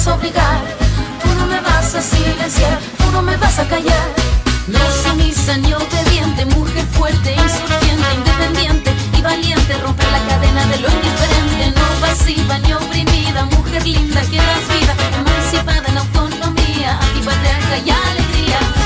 vas a obligar, tú no me vas a silenciar, tú no me vas a callar. No sumisa ni obediente, mujer fuerte, insurgente, independiente y valiente, romper la cadena de lo indiferente, no pasiva ni oprimida, mujer linda que das vida, emancipada en autonomía, antipatriarca y alegría.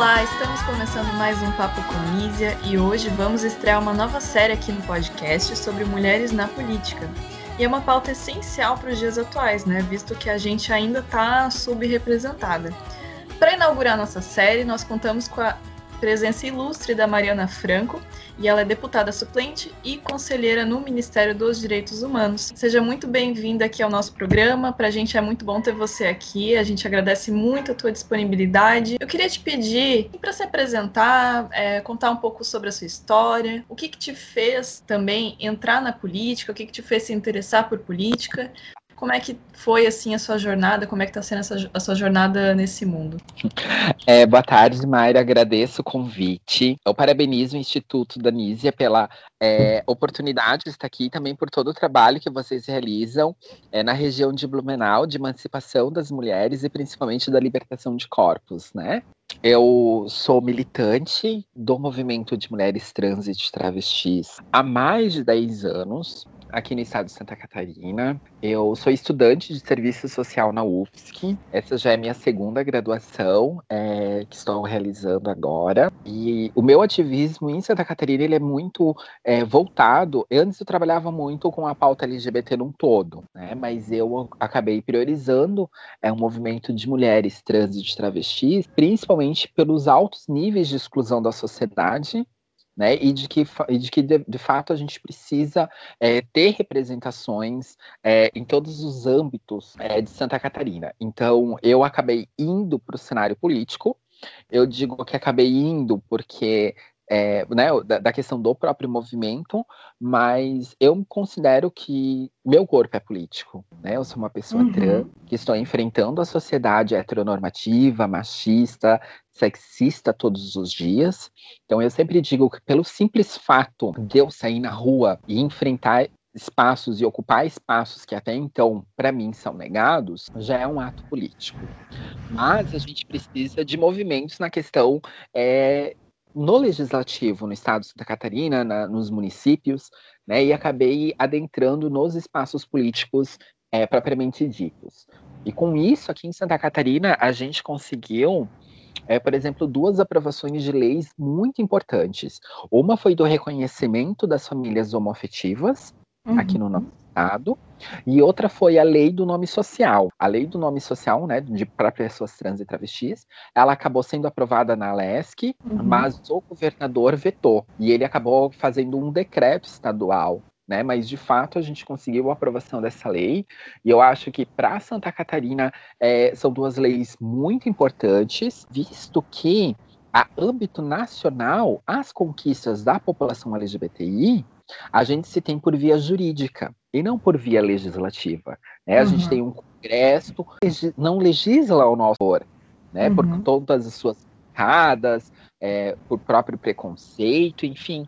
Olá, estamos começando mais um Papo com Nízia e hoje vamos estrear uma nova série aqui no podcast sobre mulheres na política. E é uma pauta essencial para os dias atuais, né? Visto que a gente ainda está subrepresentada. Para inaugurar nossa série, nós contamos com a presença ilustre da Mariana Franco, e ela é deputada suplente e conselheira no Ministério dos Direitos Humanos. Seja muito bem-vinda aqui ao nosso programa. Para a gente é muito bom ter você aqui. A gente agradece muito a tua disponibilidade. Eu queria te pedir para se apresentar, é, contar um pouco sobre a sua história, o que, que te fez também entrar na política, o que, que te fez se interessar por política. Como é que foi assim a sua jornada? Como é que está sendo essa, a sua jornada nesse mundo? É, boa tarde, Mayra. Agradeço o convite. Eu parabenizo o Instituto da Nízia pela é, oportunidade de estar aqui e também por todo o trabalho que vocês realizam é, na região de Blumenau, de emancipação das mulheres e principalmente da libertação de corpos, né? Eu sou militante do movimento de mulheres trans e de travestis há mais de 10 anos aqui no estado de Santa Catarina. Eu sou estudante de serviço social na UFSC. Essa já é minha segunda graduação é, que estou realizando agora. E o meu ativismo em Santa Catarina ele é muito é, voltado. Antes eu trabalhava muito com a pauta LGBT num todo, né? Mas eu acabei priorizando é, um movimento de mulheres trans e de travestis, principalmente pelos altos níveis de exclusão da sociedade né? E de que, e de, que de, de fato a gente precisa é, ter representações é, em todos os âmbitos é, de Santa Catarina. Então eu acabei indo para o cenário político. Eu digo que acabei indo porque é, né, da, da, questão do próprio movimento, mas eu considero que meu corpo é político, né? Eu sou uma pessoa uhum. trans que estou enfrentando a sociedade heteronormativa, machista, sexista todos os dias. Então eu sempre digo que pelo simples fato de eu sair na rua e enfrentar espaços e ocupar espaços que até então para mim são negados, já é um ato político. Mas a gente precisa de movimentos na questão é, no legislativo no estado de Santa Catarina, na, nos municípios, né, e acabei adentrando nos espaços políticos é, propriamente ditos. E com isso, aqui em Santa Catarina, a gente conseguiu, é, por exemplo, duas aprovações de leis muito importantes. Uma foi do reconhecimento das famílias homoafetivas, uhum. aqui no nosso estado, e outra foi a lei do nome social. A lei do nome social, né, de para pessoas trans e travestis, ela acabou sendo aprovada na LESC, uhum. mas o governador vetou. E ele acabou fazendo um decreto estadual né? Mas de fato a gente conseguiu a aprovação dessa lei, e eu acho que para Santa Catarina é, são duas leis muito importantes, visto que a âmbito nacional, as conquistas da população LGBTI, a gente se tem por via jurídica e não por via legislativa. Né? A uhum. gente tem um Congresso que não legisla ao nosso favor, né? Uhum. por todas as suas erradas, é, por próprio preconceito, enfim.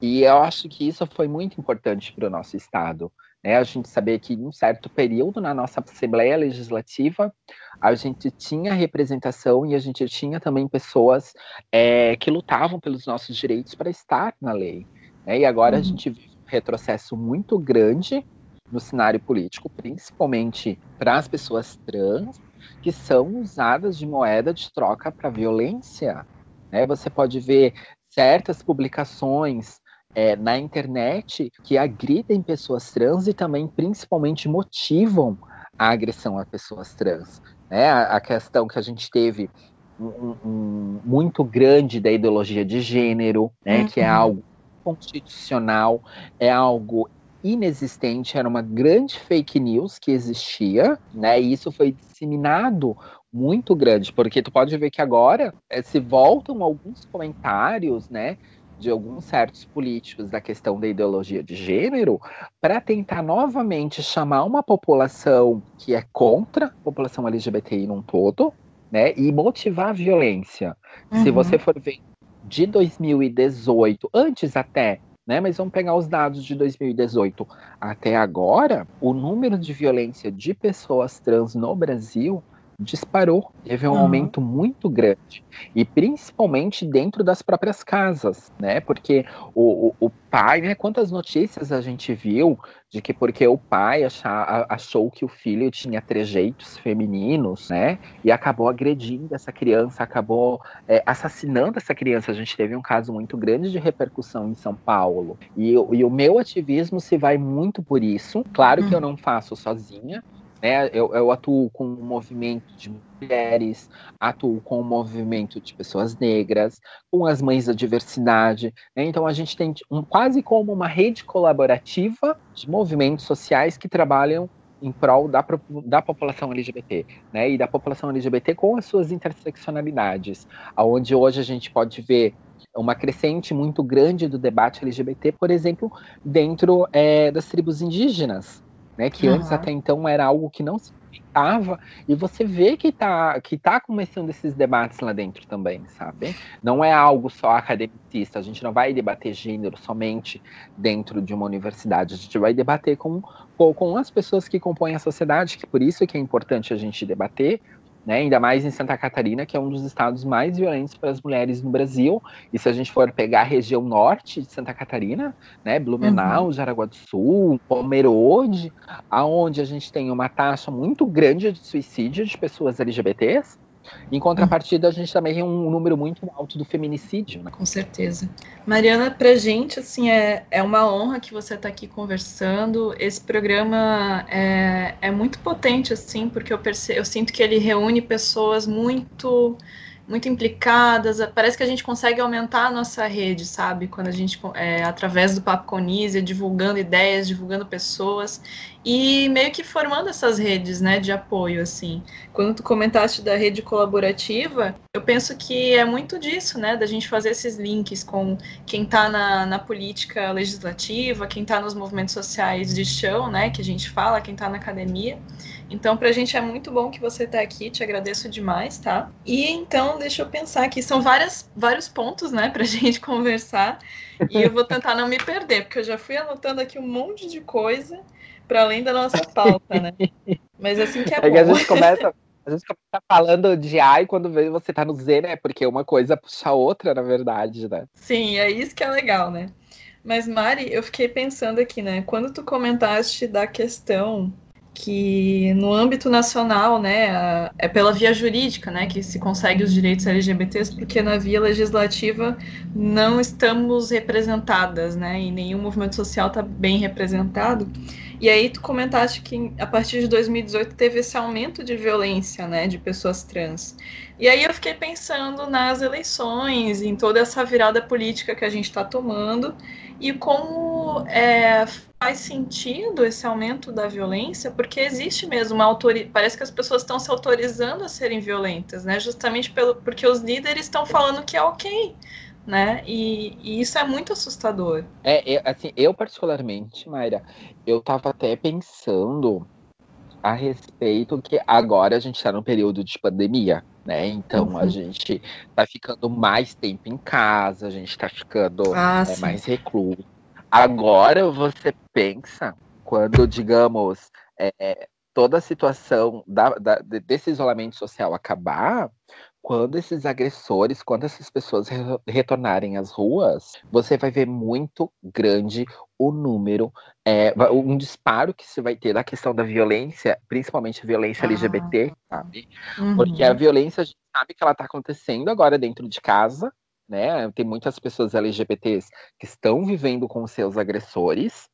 E eu acho que isso foi muito importante para o nosso Estado. Né? A gente saber que em um certo período na nossa Assembleia Legislativa a gente tinha representação e a gente tinha também pessoas é, que lutavam pelos nossos direitos para estar na lei. Né? E agora uhum. a gente vive um retrocesso muito grande no cenário político, principalmente para as pessoas trans, que são usadas de moeda de troca para violência. Né? Você pode ver certas publicações é, na internet que agridem pessoas trans e também, principalmente, motivam a agressão a pessoas trans. Né? A, a questão que a gente teve um, um, muito grande da ideologia de gênero, né? Uhum. que é algo constitucional, é algo inexistente, era uma grande fake news que existia, né? E isso foi disseminado muito grande, porque tu pode ver que agora é, se voltam alguns comentários, né? de alguns certos políticos da questão da ideologia de gênero para tentar novamente chamar uma população que é contra a população LGBTI num todo, né, e motivar a violência. Uhum. Se você for ver de 2018, antes até né? Mas vamos pegar os dados de 2018 até agora, o número de violência de pessoas trans no Brasil disparou, teve um uhum. aumento muito grande e principalmente dentro das próprias casas, né? Porque o, o, o, pai, né? Quantas notícias a gente viu de que porque o pai achar, achou que o filho tinha trejeitos femininos, né? E acabou agredindo essa criança, acabou é, assassinando essa criança. A gente teve um caso muito grande de repercussão em São Paulo e, e o meu ativismo se vai muito por isso. Claro que eu uhum. não faço sozinha, né? Eu, eu atuo com um movimento de mulheres, atuo com um movimento de pessoas negras, com as mães da diversidade. Né? Então a gente tem um, quase como uma rede colaborativa de movimentos sociais que trabalham em prol da, da população LGBT, né? E da população LGBT com as suas interseccionalidades, aonde hoje a gente pode ver uma crescente muito grande do debate LGBT, por exemplo, dentro é, das tribos indígenas, né? Que uhum. antes até então era algo que não se comentava, e você vê que tá, que tá começando esses debates lá dentro também, sabe? Não é algo só academicista, a gente não vai debater gênero somente dentro de uma universidade, a gente vai debater com, com, com as pessoas que compõem a sociedade, que por isso que é importante a gente debater, né? Ainda mais em Santa Catarina, que é um dos estados mais violentos para as mulheres no Brasil. E se a gente for pegar a região norte de Santa Catarina, né, Blumenau, uhum. Jaraguá do Sul, Pomerode, aonde a gente tem uma taxa muito grande de suicídio de pessoas LGBTs, em contrapartida, a gente também tem um número muito alto do feminicídio. Né? Com certeza. Mariana, pra gente, assim, é, é uma honra que você está aqui conversando. Esse programa é, é muito potente, assim, porque eu, perce eu sinto que ele reúne pessoas muito muito implicadas. Parece que a gente consegue aumentar a nossa rede, sabe? Quando a gente, é, através do Papo Conísia, divulgando ideias, divulgando pessoas e meio que formando essas redes, né, de apoio, assim. Quando tu comentaste da rede colaborativa, eu penso que é muito disso, né, da gente fazer esses links com quem está na, na política legislativa, quem está nos movimentos sociais de chão, né, que a gente fala, quem está na academia. Então, para a gente é muito bom que você está aqui, te agradeço demais, tá? E então, deixa eu pensar aqui, são várias, vários pontos, né, a gente conversar, e eu vou tentar não me perder, porque eu já fui anotando aqui um monte de coisa para além da nossa pauta, né? Mas assim que é, é bom. Que a gente começa, a gente começa falando de A e quando vê você tá no Z, né? Porque uma coisa puxa a outra, na verdade, né? Sim, é isso que é legal, né? Mas, Mari, eu fiquei pensando aqui, né? Quando tu comentaste da questão que no âmbito nacional, né, é pela via jurídica, né, que se consegue os direitos LGBTs, porque na via legislativa não estamos representadas, né, e nenhum movimento social está bem representado. E aí tu comentaste que a partir de 2018 teve esse aumento de violência, né, de pessoas trans. E aí eu fiquei pensando nas eleições, em toda essa virada política que a gente está tomando e como é, faz sentido esse aumento da violência, porque existe mesmo uma autoridade. Parece que as pessoas estão se autorizando a serem violentas, né? Justamente pelo, porque os líderes estão falando que é ok. Né? E, e isso é muito assustador. É, assim, eu particularmente, Mayra, eu tava até pensando a respeito que agora a gente está num período de pandemia, né? Então uhum. a gente tá ficando mais tempo em casa, a gente tá ficando ah, é, mais recluso. Agora você pensa, quando, digamos, é, toda a situação da, da, desse isolamento social acabar, quando esses agressores, quando essas pessoas re retornarem às ruas, você vai ver muito grande o número, é, um disparo que se vai ter da questão da violência, principalmente a violência ah. LGBT, sabe? Uhum. Porque a violência, a gente sabe que ela está acontecendo agora dentro de casa, né? Tem muitas pessoas LGBTs que estão vivendo com seus agressores,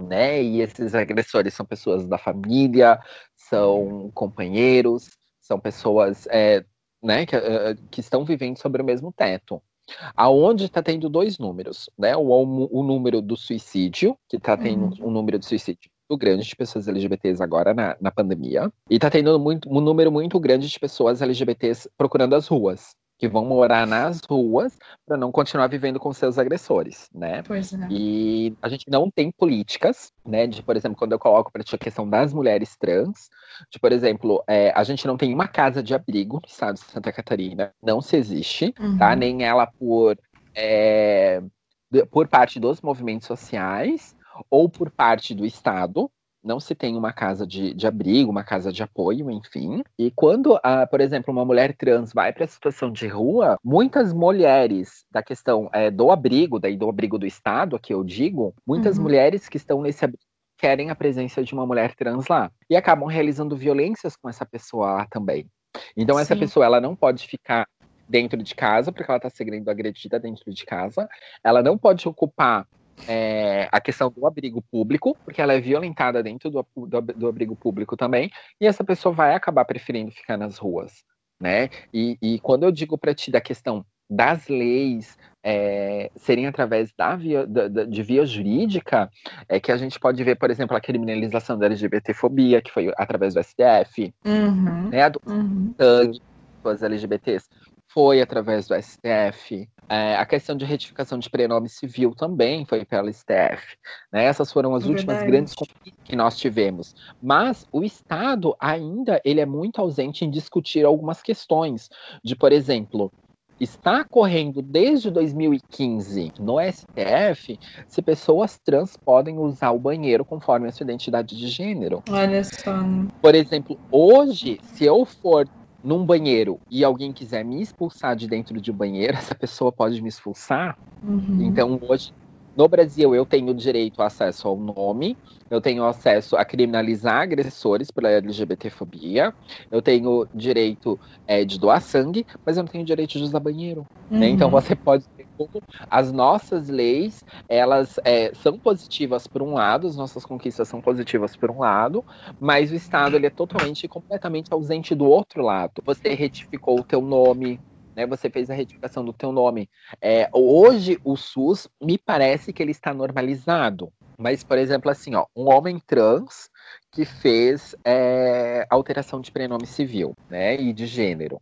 né? E esses agressores são pessoas da família, são companheiros, são pessoas, é, né? Que, é, que estão vivendo sobre o mesmo teto. Aonde está tendo dois números, né? O, o, número do suicídio, que está tendo uhum. um número de suicídio muito grande de pessoas LGBTs agora na, na pandemia, e está tendo muito, um número muito grande de pessoas LGBTs procurando as ruas, que vão morar nas ruas para não continuar vivendo com seus agressores, né? Pois é. E a gente não tem políticas, né? De, por exemplo, quando eu coloco para a questão das mulheres trans, de, por exemplo, é, a gente não tem uma casa de abrigo no estado de Santa Catarina, não se existe, tá? uhum. tá? Nem ela por é, por parte dos movimentos sociais ou por parte do Estado, não se tem uma casa de, de abrigo, uma casa de apoio, enfim. E quando, ah, por exemplo, uma mulher trans vai para a situação de rua, muitas mulheres da questão é, do abrigo, daí do abrigo do Estado, que eu digo, muitas uhum. mulheres que estão nesse abrigo querem a presença de uma mulher trans lá e acabam realizando violências com essa pessoa lá também. Então Sim. essa pessoa ela não pode ficar dentro de casa porque ela está sendo agredida dentro de casa. Ela não pode ocupar é, a questão do abrigo público, porque ela é violentada dentro do, do, do, abrigo público também, e essa pessoa vai acabar preferindo ficar nas ruas, né? E, e quando eu digo para ti da questão das leis é, serem através da via, da, da, de via jurídica, é que a gente pode ver, por exemplo, a criminalização da LGBTfobia, que foi através do STF, uhum, né, do uhum. sangue das LGBTs, foi através do STF, é, a questão de retificação de prenome civil também foi pela STF. Né? Essas foram as é últimas grandes conquistas que nós tivemos. Mas o Estado ainda ele é muito ausente em discutir algumas questões. De, por exemplo, está correndo desde 2015 no STF se pessoas trans podem usar o banheiro conforme a sua identidade de gênero. Olha só. Por exemplo, hoje, se eu for num banheiro e alguém quiser me expulsar de dentro de um banheiro, essa pessoa pode me expulsar. Uhum. Então, hoje, no Brasil, eu tenho direito ao acesso ao nome, eu tenho acesso a criminalizar agressores pela LGBTfobia, eu tenho direito é, de doar sangue, mas eu não tenho direito de usar banheiro. Uhum. Né? Então, você pode como as nossas leis elas é, são positivas por um lado, as nossas conquistas são positivas por um lado, mas o Estado ele é totalmente e completamente ausente do outro lado. Você retificou o teu nome, né, você fez a retificação do teu nome. É, hoje o SUS me parece que ele está normalizado. Mas, por exemplo, assim, ó, um homem trans que fez é, alteração de prenome civil, né, e de gênero.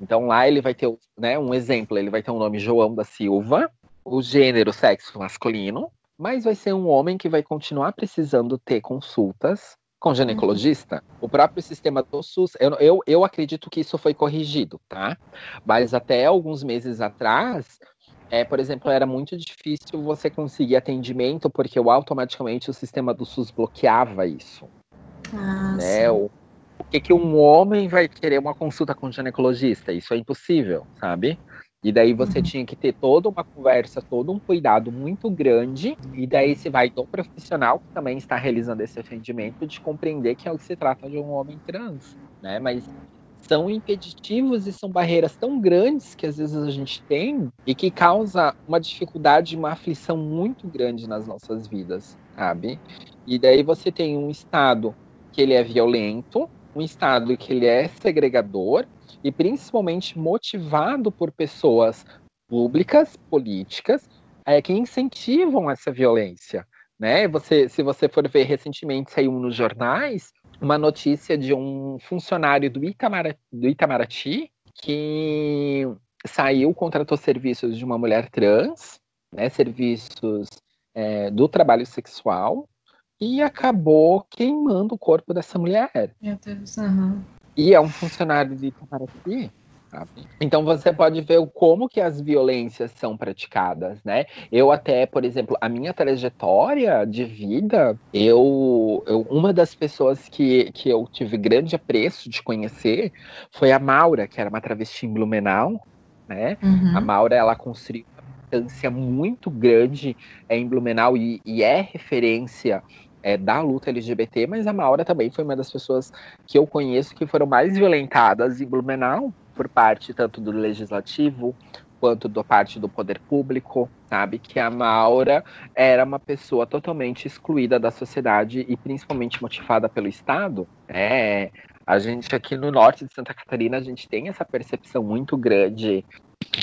Então lá ele vai ter, né, um exemplo, ele vai ter o nome João da Silva, o gênero sexo masculino, mas vai ser um homem que vai continuar precisando ter consultas com ginecologista. Uhum. O próprio sistema do SUS, eu, eu, eu acredito que isso foi corrigido, tá? Mas até alguns meses atrás, é, por exemplo, era muito difícil você conseguir atendimento porque automaticamente o sistema do SUS bloqueava isso. Ah, né? O, o que, que um homem vai querer uma consulta com um ginecologista? Isso é impossível, sabe? E daí você uhum. tinha que ter toda uma conversa, todo um cuidado muito grande. E daí se vai do profissional que também está realizando esse atendimento de compreender que é se trata de um homem trans, né? Mas são impeditivos e são barreiras tão grandes que às vezes a gente tem e que causa uma dificuldade, uma aflição muito grande nas nossas vidas, sabe? E daí você tem um estado que ele é violento, um Estado que ele é segregador e principalmente motivado por pessoas públicas, políticas, é, que incentivam essa violência. Né? Você, se você for ver recentemente saiu nos jornais uma notícia de um funcionário do, Itamara, do Itamaraty que saiu, contratou serviços de uma mulher trans, né, serviços é, do trabalho sexual, e acabou queimando o corpo dessa mulher. Meu Deus, uhum. E é um funcionário de Itamaraty. Sabe? Então você pode ver como que as violências são praticadas, né? Eu até, por exemplo, a minha trajetória de vida, eu, eu uma das pessoas que, que eu tive grande apreço de conhecer foi a Maura, que era uma travesti em Blumenau, né? Uhum. A Maura, ela construiu uma importância muito grande em Blumenau e, e é referência é, da luta LGBT, mas a Maura também foi uma das pessoas que eu conheço que foram mais violentadas em Blumenau por parte tanto do legislativo quanto da parte do poder público, sabe? Que a Maura era uma pessoa totalmente excluída da sociedade e principalmente motivada pelo Estado. É, a gente aqui no norte de Santa Catarina, a gente tem essa percepção muito grande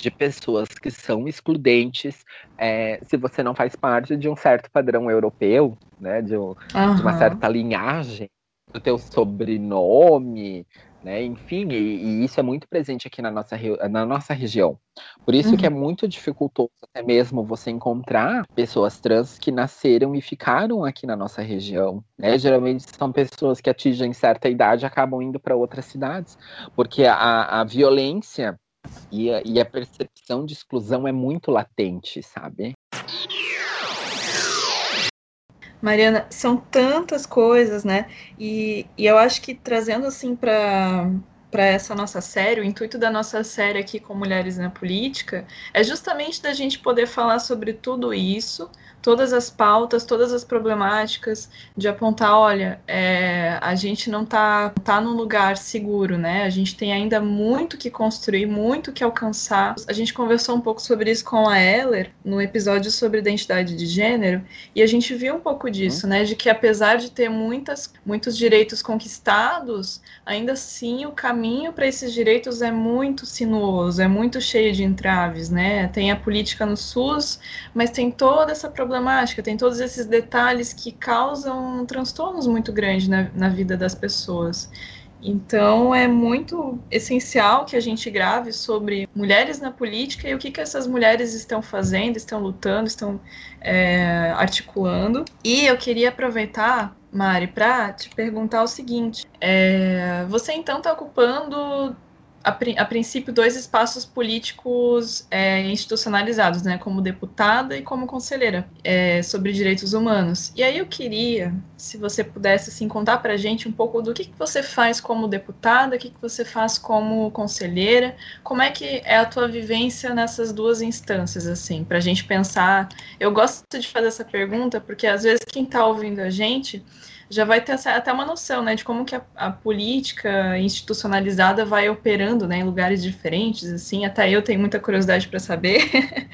de pessoas que são excludentes é, se você não faz parte de um certo padrão europeu, né, de, um, uhum. de uma certa linhagem do teu sobrenome, né? Enfim, e, e, isso é muito presente aqui na nossa, na nossa região. Por isso uhum. que é uhum. muito dificultoso até mesmo você encontrar pessoas trans que nasceram e ficaram aqui na nossa região. Né? Geralmente são pessoas que atingem certa idade e acabam indo para outras cidades, porque a, a violência e a, e a percepção de exclusão é muito latente, sabe? Mariana, são tantas coisas, né? E, e eu acho que trazendo assim para para essa nossa série, o intuito da nossa série aqui com Mulheres na Política é justamente da gente poder falar sobre tudo isso, todas as pautas, todas as problemáticas, de apontar, olha, é, a gente não está tá num lugar seguro, né? A gente tem ainda muito que construir, muito que alcançar. A gente conversou um pouco sobre isso com a Eller no episódio sobre identidade de gênero, e a gente viu um pouco disso, uhum. né? De que apesar de ter muitas, muitos direitos conquistados, ainda assim o caminho para esses direitos é muito sinuoso, é muito cheio de entraves, né? Tem a política no SUS, mas tem toda essa problemática problemática, tem todos esses detalhes que causam transtornos muito grandes na, na vida das pessoas. Então é muito essencial que a gente grave sobre mulheres na política e o que, que essas mulheres estão fazendo, estão lutando, estão é, articulando. E eu queria aproveitar, Mari, para te perguntar o seguinte: é, você então está ocupando a, a, princípio, dois espaços políticos é, institucionalizados, né, como deputada e como conselheira é, sobre direitos humanos. E aí eu queria, se você pudesse assim, contar para a gente um pouco do que, que você faz como deputada, o que, que você faz como conselheira, como é que é a tua vivência nessas duas instâncias, assim, para a gente pensar. Eu gosto de fazer essa pergunta porque às vezes quem está ouvindo a gente já vai ter até uma noção, né, de como que a, a, política institucionalizada vai operando, né, em lugares diferentes, assim, até eu tenho muita curiosidade para saber.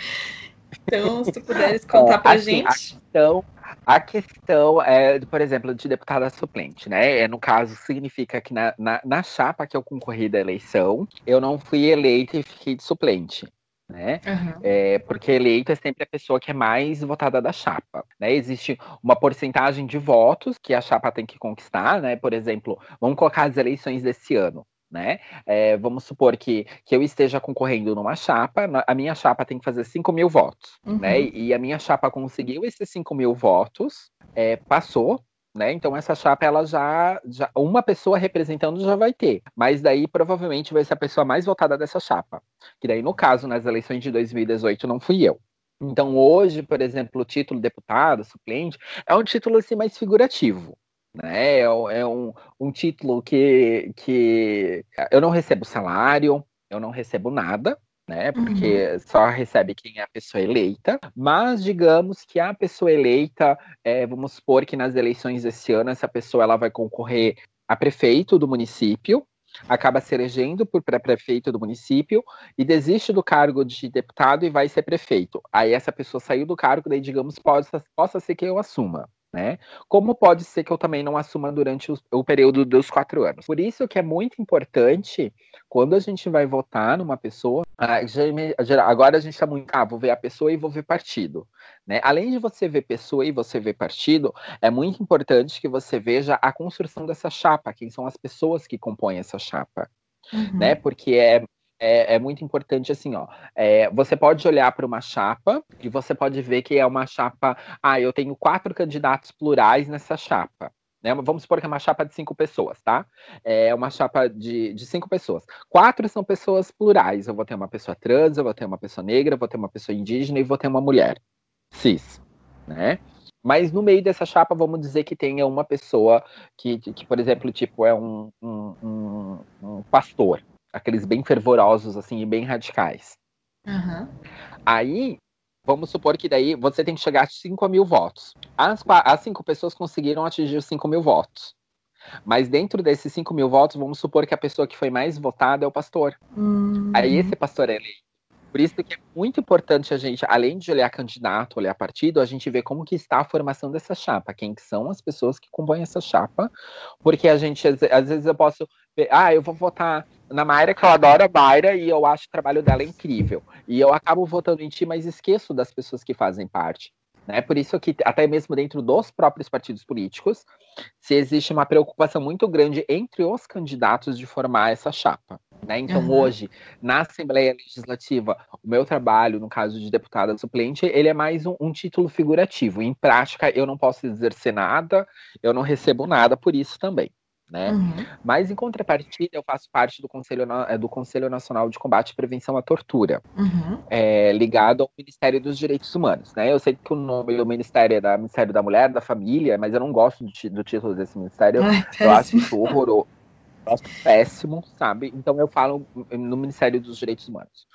então, se tu puderes contar para assim, gente. A questão, a questão é, por exemplo, de deputada suplente, né, é, no caso, significa que na, na, na chapa que eu concorri da eleição, eu não fui eleita e fiquei de suplente né? Uhum. É, porque eleito é sempre a pessoa que é mais votada da chapa, né? Existe uma porcentagem de votos que a chapa tem que conquistar, né? Por exemplo, vamos colocar as eleições desse ano. Né? É, vamos supor que, que eu esteja concorrendo numa chapa, a minha chapa tem que fazer 5 mil votos, né? uhum. né? E a minha chapa conseguiu esses 5 mil votos, é, passou, né? Então essa chapa ela já, já uma pessoa representando já vai ter, mas daí provavelmente vai ser a pessoa mais votada dessa chapa. Que daí no caso nas eleições de 2018 não fui eu. Então hoje, por exemplo, o título deputado, suplente, é um título assim mais figurativo. Né? É, é um, um título que, que eu não recebo salário, eu não recebo nada, né? Porque uhum. só recebe quem é a pessoa eleita. Mas digamos que a pessoa eleita, é, vamos supor que nas eleições desse ano essa pessoa ela vai concorrer a prefeito do município, acaba se elegendo por prefeito do município e desiste do cargo de deputado e vai ser prefeito. Aí essa pessoa saiu do cargo, daí digamos possa, possa ser que eu assuma né? Como pode ser que eu também não assuma durante o, o, período dos quatro anos? Por isso que é muito importante, quando a gente vai votar numa pessoa, agora a gente está muito, ah, vou ver a pessoa e vou ver partido, né? Além de você ver pessoa e você ver partido, é muito importante que você veja a construção dessa chapa, quem são as pessoas que compõem essa chapa. Uhum. Né? Porque é, é, é, muito importante assim, ó. É, você pode olhar para uma chapa e você pode ver que é uma chapa. Ah, eu tenho quatro candidatos plurais nessa chapa. Né? Vamos supor que é uma chapa de cinco pessoas, tá? É uma chapa de, de cinco pessoas. Quatro são pessoas plurais. Eu vou ter uma pessoa trans, eu vou ter uma pessoa negra, eu vou ter uma pessoa indígena e vou ter uma mulher cis, né? Mas no meio dessa chapa, vamos dizer que tenha uma pessoa que, que por exemplo, tipo, é um, um, um, um pastor, aqueles bem fervorosos, assim, e bem radicais. Uhum. Aí, vamos supor que daí você tem que chegar a 5 mil votos. As, as cinco pessoas conseguiram atingir os 5 mil votos. Mas dentro desses 5 mil votos, vamos supor que a pessoa que foi mais votada é o pastor. Uhum. Aí esse pastor é eleito. Por isso que é muito importante a gente, além de olhar candidato, olhar partido, a gente ver como que está a formação dessa chapa, quem são as pessoas que compõem essa chapa, porque a gente, às vezes eu posso ah, eu vou votar na Mayra, que eu adoro a Mayra e eu acho o trabalho dela incrível. E eu acabo votando em ti, mas esqueço das pessoas que fazem parte. Né? Por isso que até mesmo dentro dos próprios partidos políticos, se existe uma preocupação muito grande entre os candidatos de formar essa chapa. Né? Então, uhum. hoje, na Assembleia Legislativa, o meu trabalho, no caso de deputada suplente, ele é mais um, um, título figurativo. Em prática, eu não posso exercer nada, eu não recebo nada por isso também. Né? Uhum. Mas, em contrapartida, eu faço parte do Conselho, eh, do Conselho Nacional de Combate e Prevenção à Tortura, uhum. é, ligado ao Ministério dos Direitos Humanos. Né? Eu sei que o nome do Ministério é da Ministério da Mulher, da Família, mas eu não gosto do, do título desse ministério. Ai, eu acho isso horroroso. Acho péssimo, sabe? Então eu falo no Ministério dos Direitos Humanos.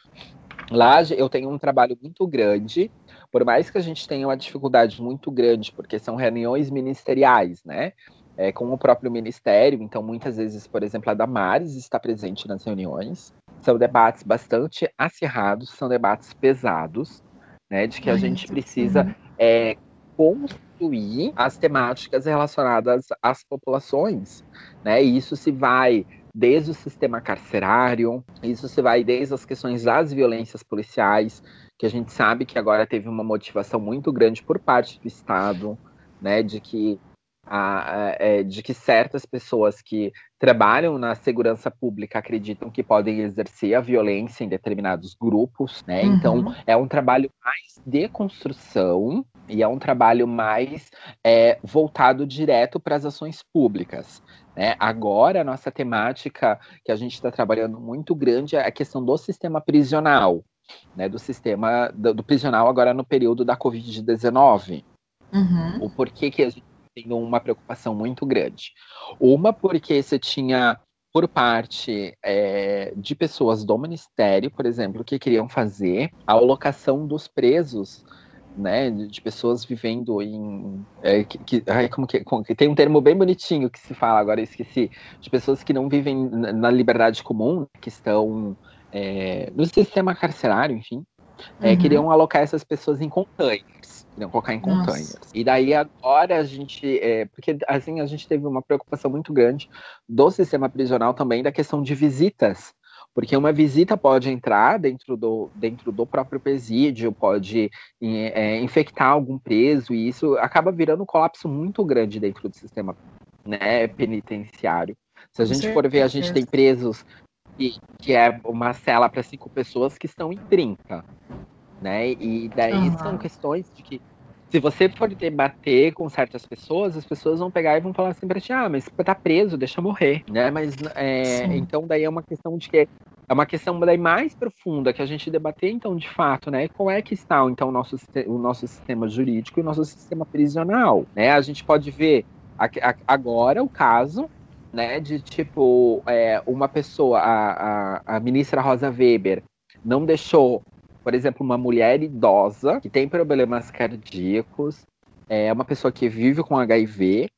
Lá eu tenho um trabalho muito grande, por mais que a gente tenha uma dificuldade muito grande, porque são reuniões ministeriais, né? É, com o próprio ministério, então muitas vezes, por exemplo, a Damares está presente nas reuniões. São debates bastante acirrados, são debates pesados, né? De que a gente precisa é, construir as temáticas relacionadas às populações, né? E isso se vai desde o sistema carcerário, isso se vai desde as questões das violências policiais, que a gente sabe que agora teve uma motivação muito grande por parte do Estado, né, de que a, é, de que certas pessoas que trabalham na segurança pública acreditam que podem exercer a violência em determinados grupos, né? Uhum. Então é um trabalho mais de construção e é um trabalho mais é, voltado direto para as ações públicas. Né? Agora, a nossa temática que a gente está trabalhando muito grande é a questão do sistema prisional, né? do sistema do, do prisional agora no período da Covid-19. Uhum. O porquê que a gente tem uma preocupação muito grande. Uma, porque você tinha por parte é, de pessoas do Ministério, por exemplo, que queriam fazer a alocação dos presos né, de pessoas vivendo em. É, que, que, como que, como, que, tem um termo bem bonitinho que se fala, agora eu esqueci, de pessoas que não vivem na liberdade comum, que estão é, no sistema carcerário, enfim, é, uhum. queriam alocar essas pessoas em containers. Queriam colocar em containers. Nossa. E daí agora a gente. É, porque assim a gente teve uma preocupação muito grande do sistema prisional também da questão de visitas porque uma visita pode entrar dentro do, dentro do próprio presídio, pode é, infectar algum preso, e isso acaba virando um colapso muito grande dentro do sistema né, penitenciário. Se a gente for ver, a gente tem presos que, que é uma cela para cinco pessoas que estão em 30. Né? E daí uhum. são questões de que se você for debater com certas pessoas, as pessoas vão pegar e vão falar assim pra ti, ah, mas tá preso, deixa morrer, né? Mas é, então daí é uma questão de que é uma questão daí mais profunda que a gente debater, então, de fato, né? Como é que está, então, o nosso, o nosso sistema jurídico e o nosso sistema prisional, né? A gente pode ver agora o caso, né, de tipo, é, uma pessoa, a, a, a ministra Rosa Weber, não deixou por exemplo, uma mulher idosa que tem problemas cardíacos, é uma pessoa que vive com HIV,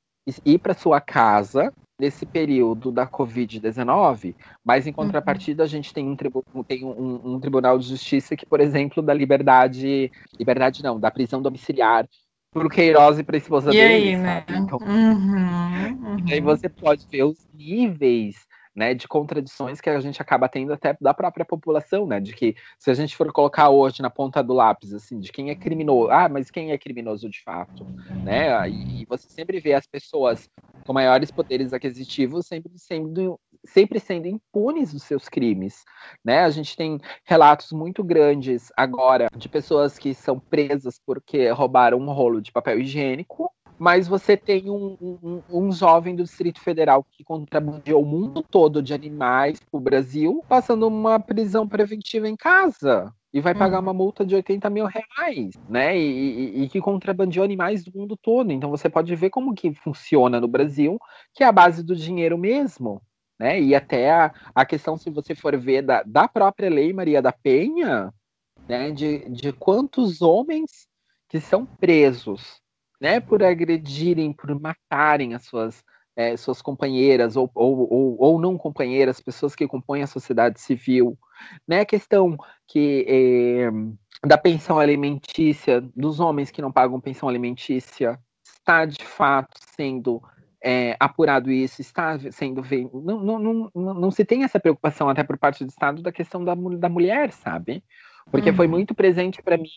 ir para sua casa nesse período da Covid-19, mas em contrapartida a gente tem, um, tem um, um, tribunal de justiça que, por exemplo, dá liberdade, liberdade não, da prisão domiciliar pro Queiroz e para a esposa e dele. Aí, né? Então, uhum, uhum. aí você pode ver os níveis né, de contradições que a gente acaba tendo até da própria população, né, de que se a gente for colocar hoje na ponta do lápis, assim, de quem é criminoso, ah, mas quem é criminoso de fato, né, e você sempre vê as pessoas com maiores poderes aquisitivos sempre sendo sempre sendo impunes dos seus crimes, né? A gente tem relatos muito grandes agora de pessoas que são presas porque roubaram um rolo de papel higiênico, mas você tem um, um, um, jovem do Distrito Federal que contrabandeou o mundo todo de animais para o Brasil, passando uma prisão preventiva em casa. E vai pagar hum. uma multa de 80 mil reais, né? E, e, e, que contrabandeou animais do mundo todo. Então você pode ver como que funciona no Brasil, que é a base do dinheiro mesmo. Né? E até a, a questão, se você for ver, da, da própria lei Maria da Penha, né? de, de quantos homens que são presos né, por agredirem, por matarem as suas, é, suas companheiras ou, ou, ou, ou, não companheiras, pessoas que compõem a sociedade civil, né, a questão que é, da pensão alimentícia, dos homens que não pagam pensão alimentícia, está de fato sendo é, apurado isso, está sendo não, não, não, não, se tem essa preocupação até por parte do Estado da questão da, da mulher, sabe? Porque uhum. foi muito presente para mim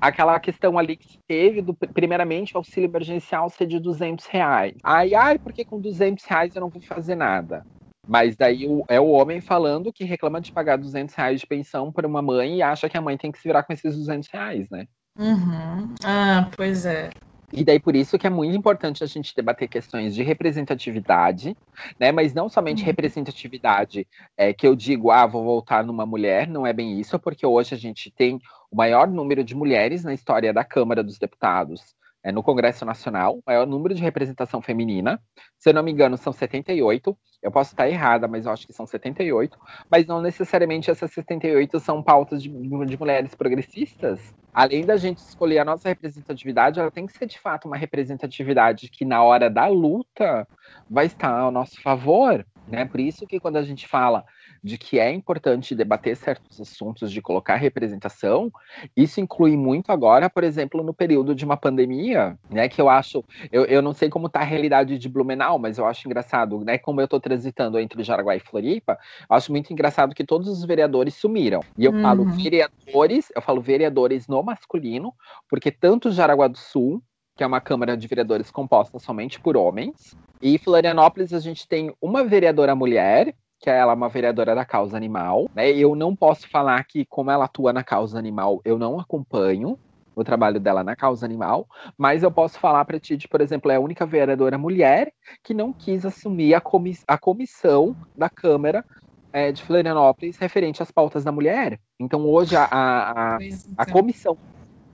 aquela questão ali que teve, do, primeiramente, o auxílio emergencial ser de 200 reais. Ai, ai, porque com 200 reais eu não vou fazer nada. Mas daí o, é o homem falando que reclama de pagar 200 reais de pensão para uma mãe e acha que a mãe tem que se virar com esses 200 reais, né? Uhum. Ah, pois é. E daí por isso que é muito importante a gente debater questões de representatividade, né? Mas não somente uhum. representatividade, é, que eu digo, ah, vou voltar numa mulher, não é bem isso, porque hoje a gente tem o maior número de mulheres na história da Câmara dos Deputados é, no Congresso Nacional, o maior número de representação feminina. Se eu não me engano, são 78. Eu posso estar errada, mas eu acho que são 78. Mas não necessariamente essas 78 são pautas de, de mulheres progressistas. Além da gente escolher a nossa representatividade, ela tem que ser de fato uma representatividade que, na hora da luta, vai estar ao nosso favor. Né? Por isso que quando a gente fala de que é importante debater certos assuntos, de colocar representação, isso inclui muito agora, por exemplo, no período de uma pandemia, né? Que eu acho, eu, eu não sei como está a realidade de Blumenau, mas eu acho engraçado, né? Como eu estou transitando entre Jaraguá e Floripa, eu acho muito engraçado que todos os vereadores sumiram. E eu uhum. falo vereadores, eu falo vereadores no masculino, porque tanto Jaraguá do Sul, que é uma Câmara de Vereadores composta somente por homens. E Florianópolis a gente tem uma vereadora mulher, que ela é uma vereadora da causa animal. Né? Eu não posso falar que, como ela atua na causa animal, eu não acompanho o trabalho dela na causa animal, mas eu posso falar para ti, de, por exemplo, é a única vereadora mulher que não quis assumir a, comiss a comissão da Câmara é, de Florianópolis referente às pautas da mulher. Então, hoje, a, a, a, a então. comissão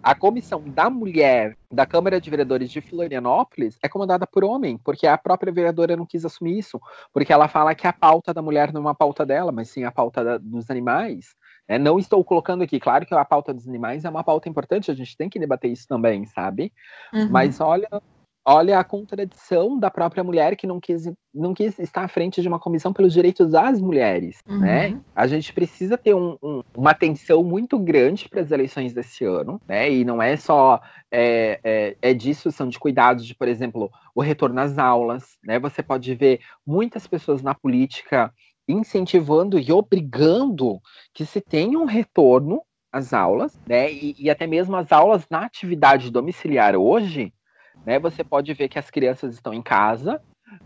a comissão da mulher da Câmara de Vereadores de Florianópolis é comandada por homem, porque a própria vereadora não quis assumir isso, porque ela fala que a pauta da mulher não é uma pauta dela, mas sim a pauta da, dos animais. É, não estou colocando aqui, claro que a pauta dos animais é uma pauta importante, a gente tem que debater isso também, sabe? Uhum. Mas olha, olha a contradição da própria mulher que não quis, não quis estar à frente de uma comissão pelos direitos das mulheres, uhum. né? A gente precisa ter um, um, uma atenção muito grande para as eleições desse ano, né? E não é só é, é, é, disso, são de cuidados de, por exemplo, o retorno às aulas, né? Você pode ver muitas pessoas na política incentivando e obrigando que se tenha um retorno às aulas, né? E, e até mesmo as aulas na atividade domiciliar hoje né? Você pode ver que as crianças estão em casa,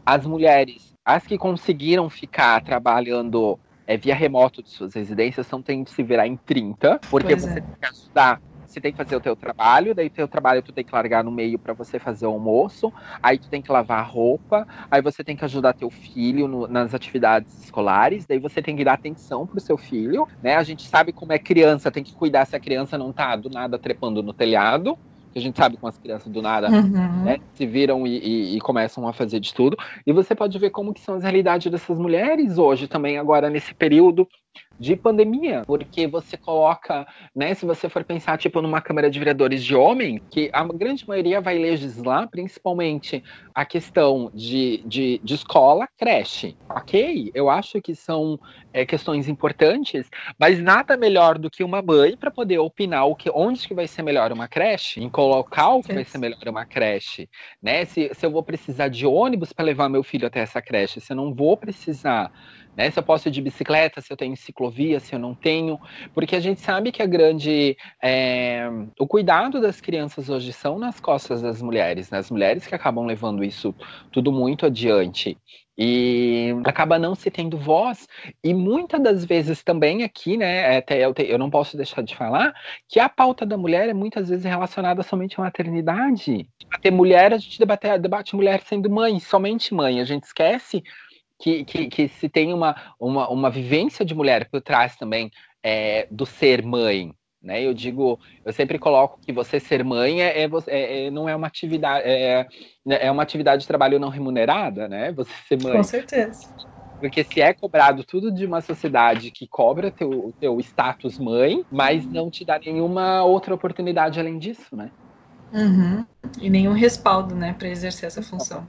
as mulheres, as que conseguiram ficar trabalhando é, via remoto de suas residências, estão tendo que se virar em 30, porque pois você é. tem que ajudar você tem que fazer o teu trabalho, daí o teu trabalho tu tem que largar no meio para você fazer o almoço, aí tu tem que lavar a roupa, aí você tem que ajudar teu filho no, nas atividades escolares, daí você tem que dar atenção pro seu filho, né? A gente sabe como é criança, tem que cuidar se a criança não tá do nada trepando no telhado, que a gente sabe com as crianças do nada uhum. né, se viram e, e, e, começam a fazer de tudo. E você pode ver como que são as realidades dessas mulheres hoje também, agora nesse período de pandemia, porque você coloca, né, se você for pensar tipo numa Câmara de Vereadores de homem, que a grande maioria vai legislar principalmente a questão de, de, de escola, creche, ok? Eu acho que são é, questões importantes, mas nada melhor do que uma mãe para poder opinar o que, onde que vai ser melhor uma creche, em qual local que vai ser melhor uma creche, né? Se, se eu vou precisar de ônibus para levar meu filho até essa creche, se eu não vou precisar né? Se eu posso ir de bicicleta, se eu tenho ciclovia, se eu não tenho, porque a gente sabe que a grande é, o cuidado das crianças hoje são nas costas das mulheres, né? As mulheres que acabam levando isso tudo muito adiante e acaba não se tendo voz e muitas das vezes também aqui, né, até eu, te, eu não posso deixar de falar que a pauta da mulher é muitas vezes relacionada somente à maternidade. Até mulher, a gente debate, debate mulher sendo mãe, somente mãe, a gente esquece que, que, que se tem uma, uma, uma vivência de mulher por trás também é, do ser mãe, né? Eu digo, eu sempre coloco que você ser mãe é, é, é, é não é uma atividade, é, é uma atividade de trabalho não remunerada, né? Você ser mãe. Com certeza. Porque se é cobrado tudo de uma sociedade que cobra teu, teu status mãe, mas não te dá nenhuma outra oportunidade além disso, né? Uhum. E nenhum respaldo, né, para exercer essa função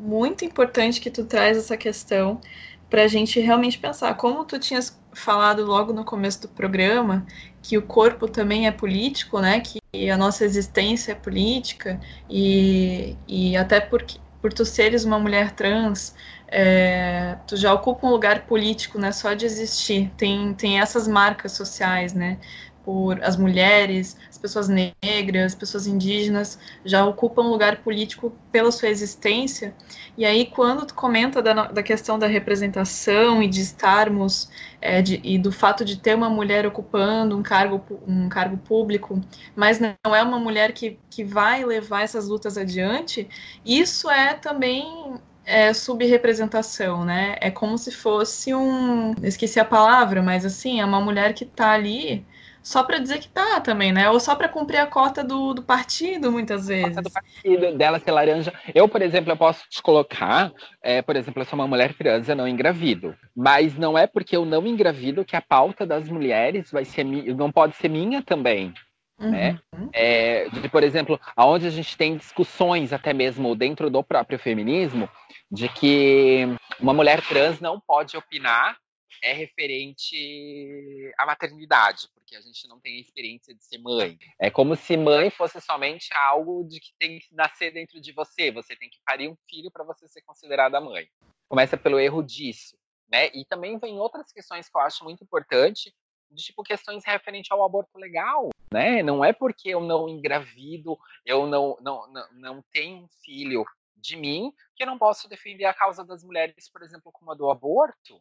muito importante que tu traz essa questão para a gente realmente pensar. Como tu tinhas falado logo no começo do programa, que o corpo também é político, né? Que a nossa existência é política, e, e até porque por tu seres uma mulher trans, é, tu já ocupa um lugar político, né? Só de existir. Tem, tem essas marcas sociais, né? Por as mulheres, as pessoas negras, pessoas indígenas, já ocupam lugar político pela sua existência. E aí, quando tu comenta da, da questão da representação e de estarmos, é, de, e do fato de ter uma mulher ocupando um cargo, um cargo público, mas não é uma mulher que, que vai levar essas lutas adiante, isso é também é, subrepresentação, né? É como se fosse um. Esqueci a palavra, mas assim, é uma mulher que tá ali só para dizer que tá também, né? Ou só para cumprir a cota do, do partido, muitas vezes. A cota do partido dela ser laranja. Eu, por exemplo, eu posso te colocar, é, por exemplo, eu sou uma mulher trans, eu não engravido. Mas não é porque eu não engravido que a pauta das mulheres vai ser não pode ser minha também. Né? Uhum. Né? É, de, por exemplo, aonde a gente tem discussões até mesmo dentro do próprio feminismo, de que uma mulher trans não pode opinar é referente à maternidade, porque a gente não tem a experiência de ser mãe. É como se mãe fosse somente algo de que tem que nascer dentro de você. Você tem que parir um filho para você ser considerada mãe. Começa pelo erro disso, né? E também vem outras questões que eu acho muito importante, de tipo questões referentes ao aborto legal, né? Não é porque eu não engravido, eu não não, não, não tenho um filho de mim que eu não posso defender a causa das mulheres, por exemplo, como a do aborto,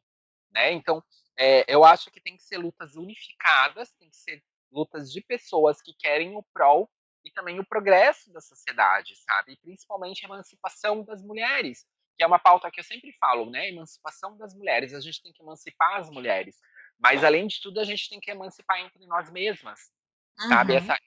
né? Então, é, eu acho que tem que ser lutas unificadas, tem que ser lutas de pessoas que querem o prol e também o progresso da sociedade, sabe? E principalmente a emancipação das mulheres, que é uma pauta que eu sempre falo, né? Emancipação das mulheres. A gente tem que emancipar as mulheres, mas além de tudo, a gente tem que emancipar entre nós mesmas, uhum. sabe? Essa,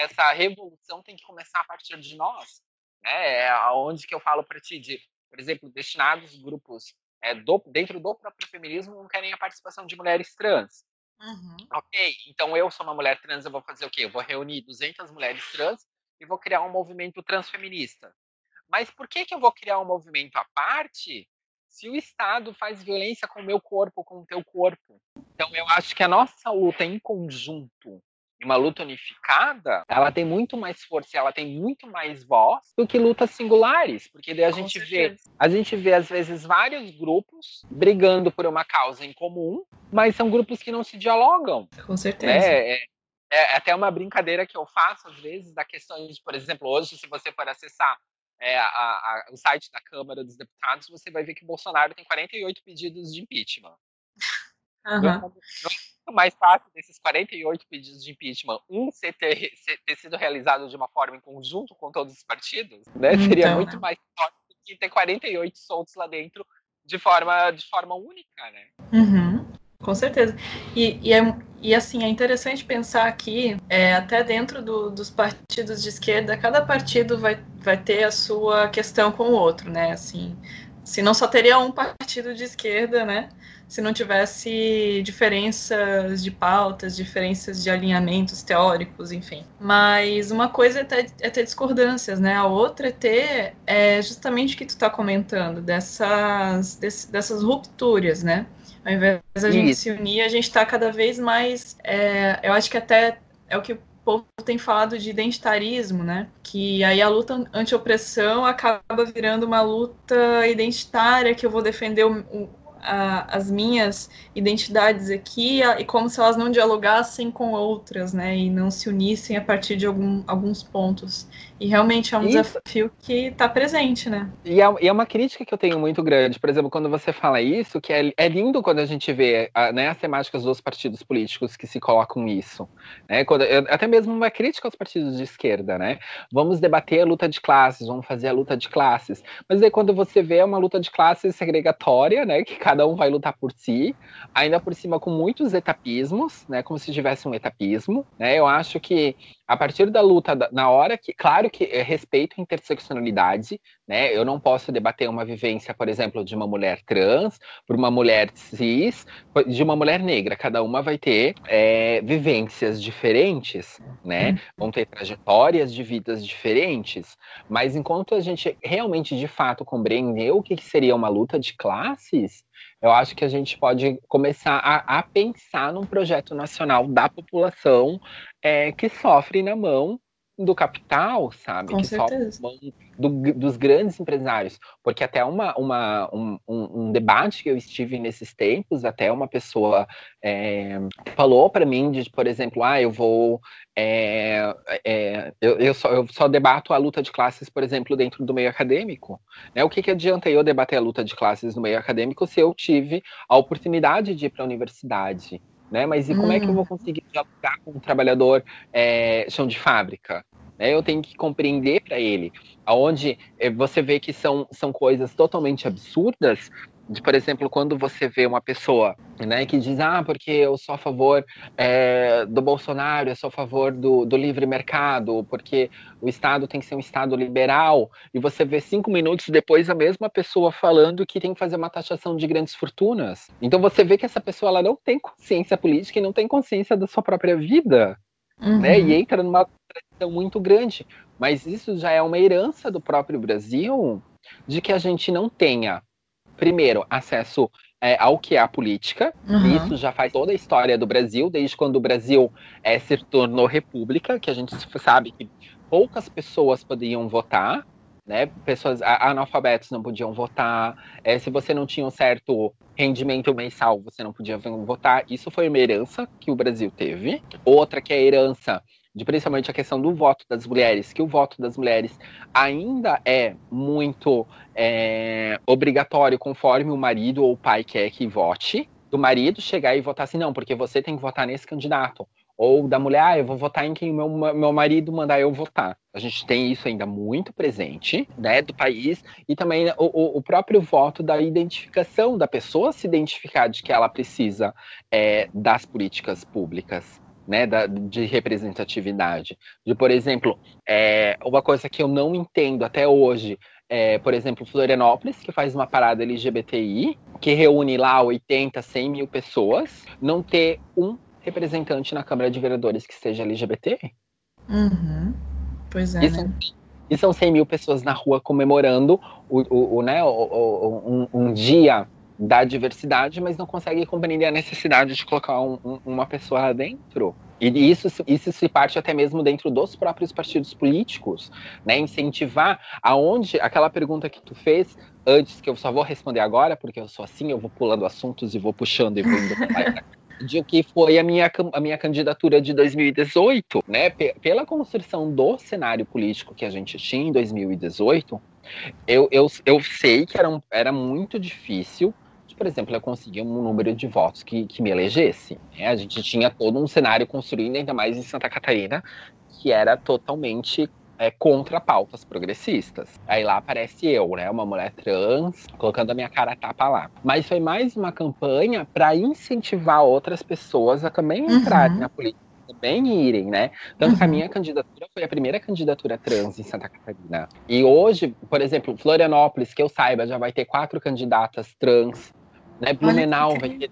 essa revolução tem que começar a partir de nós, né? É aonde que eu falo para ti de, por exemplo, destinados grupos é, do, dentro do próprio feminismo não querem a participação de mulheres trans. Uhum. Ok, então eu sou uma mulher trans, eu vou fazer o quê? Eu vou reunir 200 mulheres trans e vou criar um movimento transfeminista. Mas por que, que eu vou criar um movimento à parte se o Estado faz violência com o meu corpo, com o teu corpo? Então eu acho que a nossa luta em conjunto uma luta unificada, ela tem muito mais força, ela tem muito mais voz do que lutas singulares, porque daí a Com gente certeza. vê, a gente vê às vezes vários grupos brigando por uma causa em comum, mas são grupos que não se dialogam. Com certeza. É, é, é até uma brincadeira que eu faço às vezes da questão de, por exemplo, hoje se você for acessar é, a, a, o site da Câmara dos Deputados, você vai ver que o Bolsonaro tem 48 pedidos de impeachment. Uhum mais fácil desses 48 pedidos de impeachment, um ser ter, ser, ter sido realizado de uma forma em conjunto com todos os partidos, né? Então. Seria muito mais fácil do que ter 48 soltos lá dentro de forma, de forma única, né? Uhum. Com certeza. E, e, é, e assim, é interessante pensar aqui, é, até dentro do, dos partidos de esquerda, cada partido vai, vai ter a sua questão com o outro, né? Assim, se não só teria um partido de esquerda, né? se não tivesse diferenças de pautas, diferenças de alinhamentos teóricos, enfim. Mas uma coisa é ter, é ter discordâncias, né? A outra é ter é justamente o que tu está comentando, dessas, desse, dessas rupturas, né? Ao invés da gente se unir, a gente está cada vez mais. É, eu acho que até é o que povo tem falado de identitarismo, né? Que aí a luta anti-opressão acaba virando uma luta identitária, que eu vou defender o, o a, as minhas identidades aqui a, e como se elas não dialogassem com outras, né? E não se unissem a partir de algum, alguns pontos. E realmente é um isso. desafio que está presente, né? E é, e é, uma crítica que eu tenho muito grande. Por exemplo, quando você fala isso, que é, é lindo quando a gente vê a, né, as temáticas dos partidos políticos que se colocam isso. Né? Quando, até mesmo uma crítica aos partidos de esquerda, né? Vamos debater a luta de classes, vamos fazer a luta de classes. Mas aí quando você vê uma luta de classes segregatória, né? Que cada um vai lutar por si, ainda por cima com muitos etapismos, né? Como se tivesse um etapismo, né? Eu acho que a partir da luta, na hora que, claro que é respeito a interseccionalidade, né? Eu não posso debater uma vivência, por exemplo, de uma mulher trans, por uma mulher cis, de uma mulher negra. Cada uma vai ter é, vivências diferentes, né? Uhum. Vão ter trajetórias de vidas diferentes. Mas enquanto a gente realmente, de fato, compreendeu o que seria uma luta de classes, eu acho que a gente pode começar a, a pensar num projeto nacional da população é, que sofre na mão do capital, sabe? Com que certeza. só do, dos grandes empresários. Porque até uma, uma, um, um, debate que eu estive nesses tempos, até uma pessoa é, falou para mim, de, por exemplo, ah, eu vou. É, é, eu, eu, só, eu só debato a luta de classes, por exemplo, dentro do meio acadêmico. Né? O que, que adianta eu debater a luta de classes no meio acadêmico se eu tive a oportunidade de ir para a universidade? Né? Mas e como hum. é que eu vou hum. conseguir dialogar com um trabalhador é, chão de fábrica? Né? Eu tenho que compreender para ele, aonde é, você vê que são, são coisas totalmente absurdas, de, por exemplo, quando você vê uma pessoa né, que diz, ah, porque eu sou a favor é, do Bolsonaro, eu sou a favor do, do, livre mercado, porque o Estado tem que ser um Estado liberal, e você vê cinco minutos depois a mesma pessoa falando que tem que fazer uma taxação de grandes fortunas. Então você vê que essa pessoa ela não tem consciência política e não tem consciência da sua própria vida. Uhum. Né, e entra numa tradição muito grande. Mas isso já é uma herança do próprio Brasil de que a gente não tenha primeiro, acesso é, ao que é a política. Uhum. Isso já faz toda a história do Brasil, desde quando o Brasil é, se tornou república, que a gente sabe que poucas pessoas podiam votar. Né? Pessoas analfabetas não podiam votar. É, se você não tinha um certo rendimento mensal, você não podia votar. Isso foi uma herança que o Brasil teve. Outra que é a herança de principalmente a questão do voto das mulheres, que o voto das mulheres ainda é muito é, obrigatório conforme o marido ou o pai quer que vote, do marido chegar e votar assim, não, porque você tem que votar nesse candidato. Ou da mulher, ah, eu vou votar em quem meu, meu marido mandar eu votar. A gente tem isso ainda muito presente, né, do país, e também o, o próprio voto da identificação, da pessoa se identificar de que ela precisa é, das políticas públicas né, da, de representatividade. De, por exemplo, é, uma coisa que eu não entendo até hoje, é, por exemplo, Florianópolis, que faz uma parada LGBTI, que reúne lá 80, 100 mil pessoas, não ter um representante na Câmara de Vereadores que seja LGBT. Uhum. Pois é. Isso, né? E são 100 mil pessoas na rua comemorando o, o, o né, o, um, um dia da diversidade, mas não consegue compreender a necessidade de colocar um, um, uma pessoa lá dentro. E isso, isso se parte até mesmo dentro dos próprios partidos políticos, né? Incentivar aonde aquela pergunta que tu fez antes, que eu só vou responder agora, porque eu sou assim, eu vou pulando assuntos e vou puxando e vou indo pra de que foi a minha, a minha candidatura de 2018, né? Pela construção do cenário político que a gente tinha em 2018, eu, eu, eu sei que era, um, era muito difícil por exemplo, eu conseguir um número de votos que, que me elegesse. Né? A gente tinha todo um cenário construído, ainda mais em Santa Catarina, que era totalmente é, contra pautas progressistas. Aí lá aparece eu, né, uma mulher trans, colocando a minha cara a tapa lá. Mas foi mais uma campanha para incentivar outras pessoas a também uhum. entrarem na política também irem, né? Tanto uhum. que a uhum. minha candidatura foi a primeira candidatura trans em Santa Catarina. E hoje, por exemplo, Florianópolis, que eu saiba, já vai ter quatro candidatas trans. Né? Blumenau vai ter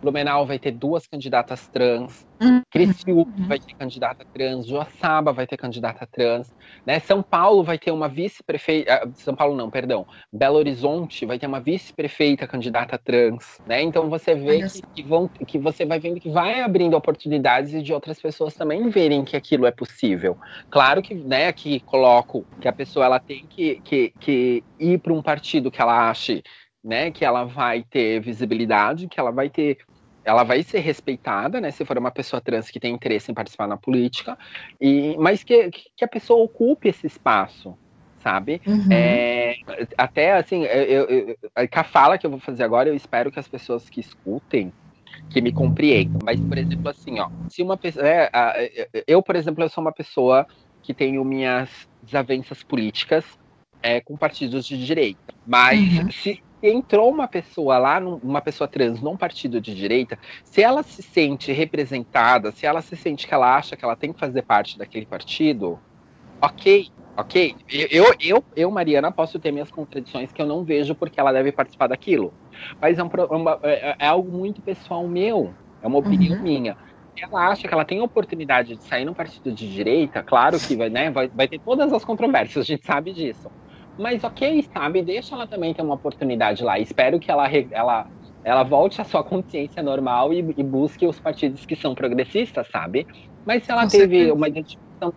Blumenau vai ter duas candidatas trans, uhum. Criciúma uhum. vai ter candidata trans, Joaçaba vai ter candidata trans, né? São Paulo vai ter uma vice-prefeita, ah, São Paulo não, perdão, Belo Horizonte vai ter uma vice-prefeita candidata trans, né? Então você vê que, que, vão, que você vai vendo que vai abrindo oportunidades de outras pessoas também verem que aquilo é possível. Claro que, né, aqui coloco que a pessoa ela tem que, que, que ir para um partido que ela ache né, que ela vai ter visibilidade, que ela vai ter ela vai ser respeitada, né, se for uma pessoa trans que tem interesse em participar na política, e mas que, que a pessoa ocupe esse espaço, sabe? Uhum. É, até assim, eu, eu, a fala que eu vou fazer agora, eu espero que as pessoas que escutem que me compreendam. Mas, por exemplo, assim, ó, se uma pessoa. É, eu, por exemplo, eu sou uma pessoa que tenho minhas desavenças políticas é, com partidos de direita. Mas uhum. se, entrou uma pessoa lá, uma pessoa trans num partido de direita, se ela se sente representada, se ela se sente que ela acha que ela tem que fazer parte daquele partido, ok, ok. Eu, eu, eu Mariana, posso ter minhas contradições que eu não vejo porque ela deve participar daquilo. Mas é, um, uma, é, é algo muito pessoal meu, é uma opinião uhum. minha ela acha que ela tem a oportunidade de sair num partido de direita, claro que vai, né, vai, vai ter todas as controvérsias, a gente sabe disso. Mas ok, sabe? Deixa ela também ter uma oportunidade lá. Espero que ela, ela, ela volte à sua consciência normal e, e busque os partidos que são progressistas, sabe? Mas se ela Com teve certeza. uma questão.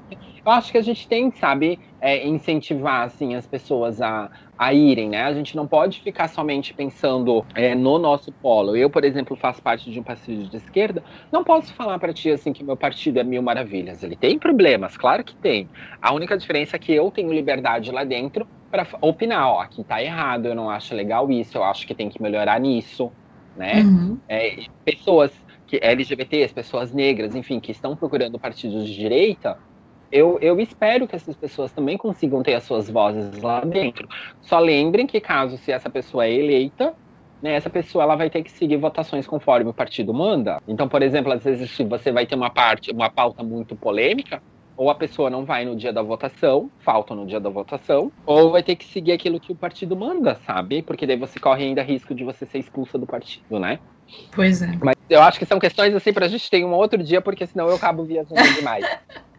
Eu acho que a gente tem, sabe, é, incentivar assim, as pessoas a, a irem, né? A gente não pode ficar somente pensando é, no nosso polo. Eu, por exemplo, faço parte de um partido de esquerda, não posso falar para ti assim que meu partido é mil maravilhas. Ele tem problemas, claro que tem. A única diferença é que eu tenho liberdade lá dentro para opinar, ó, aqui tá errado, eu não acho legal isso, eu acho que tem que melhorar nisso, né? Uhum. É, pessoas que LGBTs, pessoas negras, enfim, que estão procurando partidos de direita, eu, eu espero que essas pessoas também consigam ter as suas vozes lá dentro. Só lembrem que caso se essa pessoa é eleita, né, essa pessoa ela vai ter que seguir votações conforme o partido manda. Então, por exemplo, às vezes se você vai ter uma parte, uma pauta muito polêmica, ou a pessoa não vai no dia da votação, falta no dia da votação, ou vai ter que seguir aquilo que o partido manda, sabe? Porque daí você corre ainda risco de você ser expulsa do partido, né? Pois é. Mas eu acho que são questões assim pra gente ter um outro dia, porque senão eu acabo viajando demais.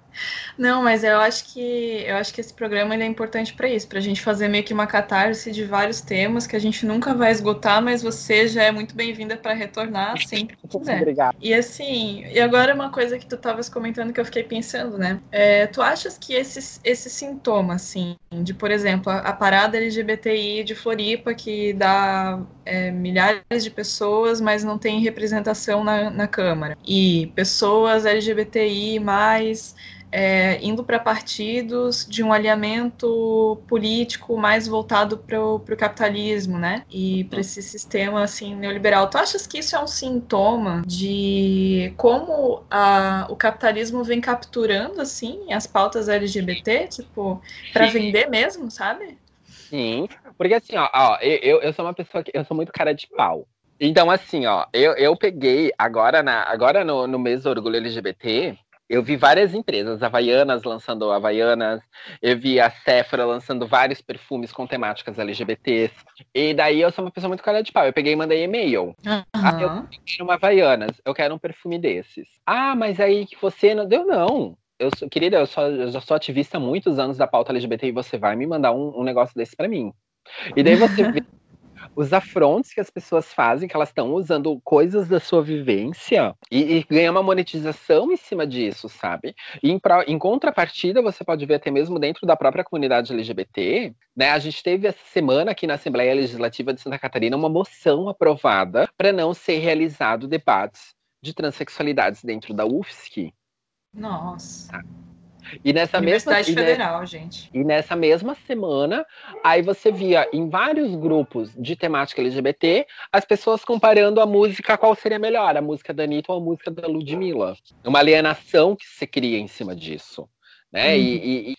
Não, mas eu acho que eu acho que esse programa ele é importante para isso, para a gente fazer meio que uma catarse de vários temas que a gente nunca vai esgotar, mas você já é muito bem-vinda para retornar sempre que quiser. Obrigado. E assim, e agora uma coisa que tu estavas comentando que eu fiquei pensando, né? É, tu achas que esses esse sintoma, assim, de por exemplo a, a parada LGBTI de Floripa que dá é, milhares de pessoas, mas não tem representação na, na Câmara, e pessoas LGBTI mais é, indo para partidos de um alinhamento político mais voltado para o capitalismo, né? E para esse sistema assim neoliberal. Tu achas que isso é um sintoma de como a, o capitalismo vem capturando assim as pautas LGBT, tipo, para vender mesmo, sabe? Sim, porque assim, ó, ó eu, eu sou uma pessoa que eu sou muito cara de pau. Então, assim, ó, eu, eu peguei agora, na, agora no, no mês do orgulho LGBT, eu vi várias empresas, Havaianas lançando Havaianas, eu vi a Sephora lançando vários perfumes com temáticas LGBTs. E daí eu sou uma pessoa muito cara de pau. Eu peguei e mandei e-mail. Uhum. Ah, eu quero uma Havaianas, eu quero um perfume desses. Ah, mas aí que você não deu, não. Eu sou, querida, eu, só, eu já sou ativista há muitos anos da pauta LGBT e você vai me mandar um, um negócio desse para mim. E daí você vê os afrontes que as pessoas fazem, que elas estão usando coisas da sua vivência e, e ganhar uma monetização em cima disso, sabe? E em, pra, em, contrapartida, você pode ver até mesmo dentro da própria comunidade LGBT, né? A gente teve essa semana aqui na Assembleia Legislativa de Santa Catarina uma moção aprovada para não ser realizado debates de transexualidades dentro da UFSC. Nossa. Tá. E nessa Universidade mesma Federal, e gente. E nessa mesma semana, aí você via em vários grupos de temática LGBT as pessoas comparando a música qual seria melhor, a música da Anitta ou a música da Ludmilla. Uma alienação que se cria em cima disso. Né? Uhum. E, e,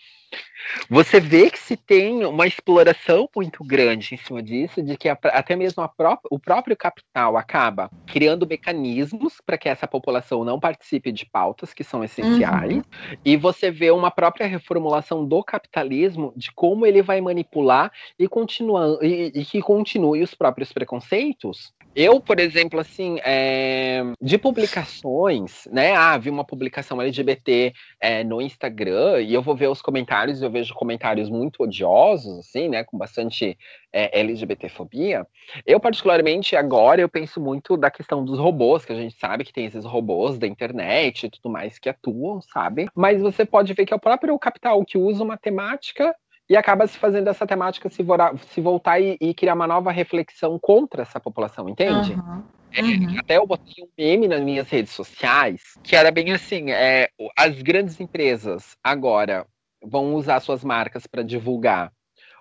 você vê que se tem uma exploração muito grande em cima disso, de que a, até mesmo pró o próprio capital acaba criando mecanismos para que essa população não participe de pautas que são essenciais, uhum. e você vê uma própria reformulação do capitalismo de como ele vai manipular e, continuar, e, e que continue os próprios preconceitos eu, por exemplo, assim, é, de publicações, né? Ah, vi uma publicação LGBT é, no Instagram e eu vou ver os comentários, eu vejo comentários muito odiosos, assim, né? Com bastante é, LGBTfobia. Eu, particularmente, agora eu penso muito da questão dos robôs, que a gente sabe que tem esses robôs da internet e tudo mais que atuam, sabe? Mas você pode ver que é o próprio capital que usa uma temática e acaba se fazendo essa temática se, vorar, se voltar e, e, criar uma nova reflexão contra essa população, entende? Uhum. É, uhum. Até eu botei um meme nas minhas redes sociais que era bem assim: é, as grandes empresas agora vão usar suas marcas para divulgar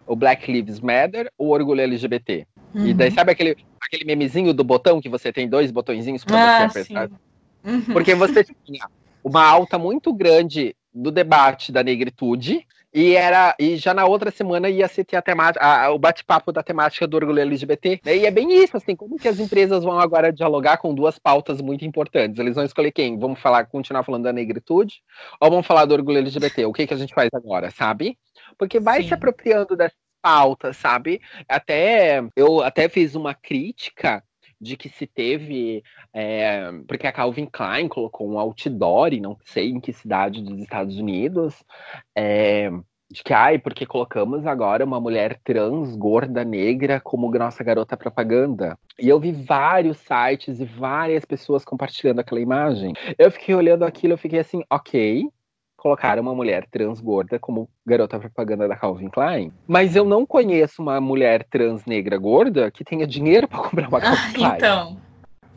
o Black Lives Matter ou o orgulho LGBT. Uhum. E daí, uhum. sabe aquele, aquele memezinho do botão que você tem dois botõezinhos para ah, você apertar? Uhum. Porque você tinha uma alta muito grande do debate da negritude e era e já na outra semana ia ser a temática, a, o bate-papo da temática do orgulho LGBT. E é bem isso, assim, como que as empresas vão agora dialogar com duas pautas muito importantes? Eles vão escolher quem? Vamos falar, continuar falando da negritude ou vamos falar do orgulho LGBT? O que que a gente faz agora, sabe? Porque vai Sim. se apropriando dessas pautas, sabe? Até eu até fiz uma crítica de que se teve. É, porque a Calvin Klein colocou um outdoor, e não sei em que cidade dos Estados Unidos, é, de que, ai, porque colocamos agora uma mulher trans, gorda, negra, como nossa garota propaganda. E eu vi vários sites e várias pessoas compartilhando aquela imagem. Eu fiquei olhando aquilo, eu fiquei assim, ok, colocaram uma mulher trans gorda como garota propaganda da Calvin Klein. Mas eu não conheço uma mulher trans negra gorda que tenha dinheiro para comprar uma Calvin ah, Klein. Então.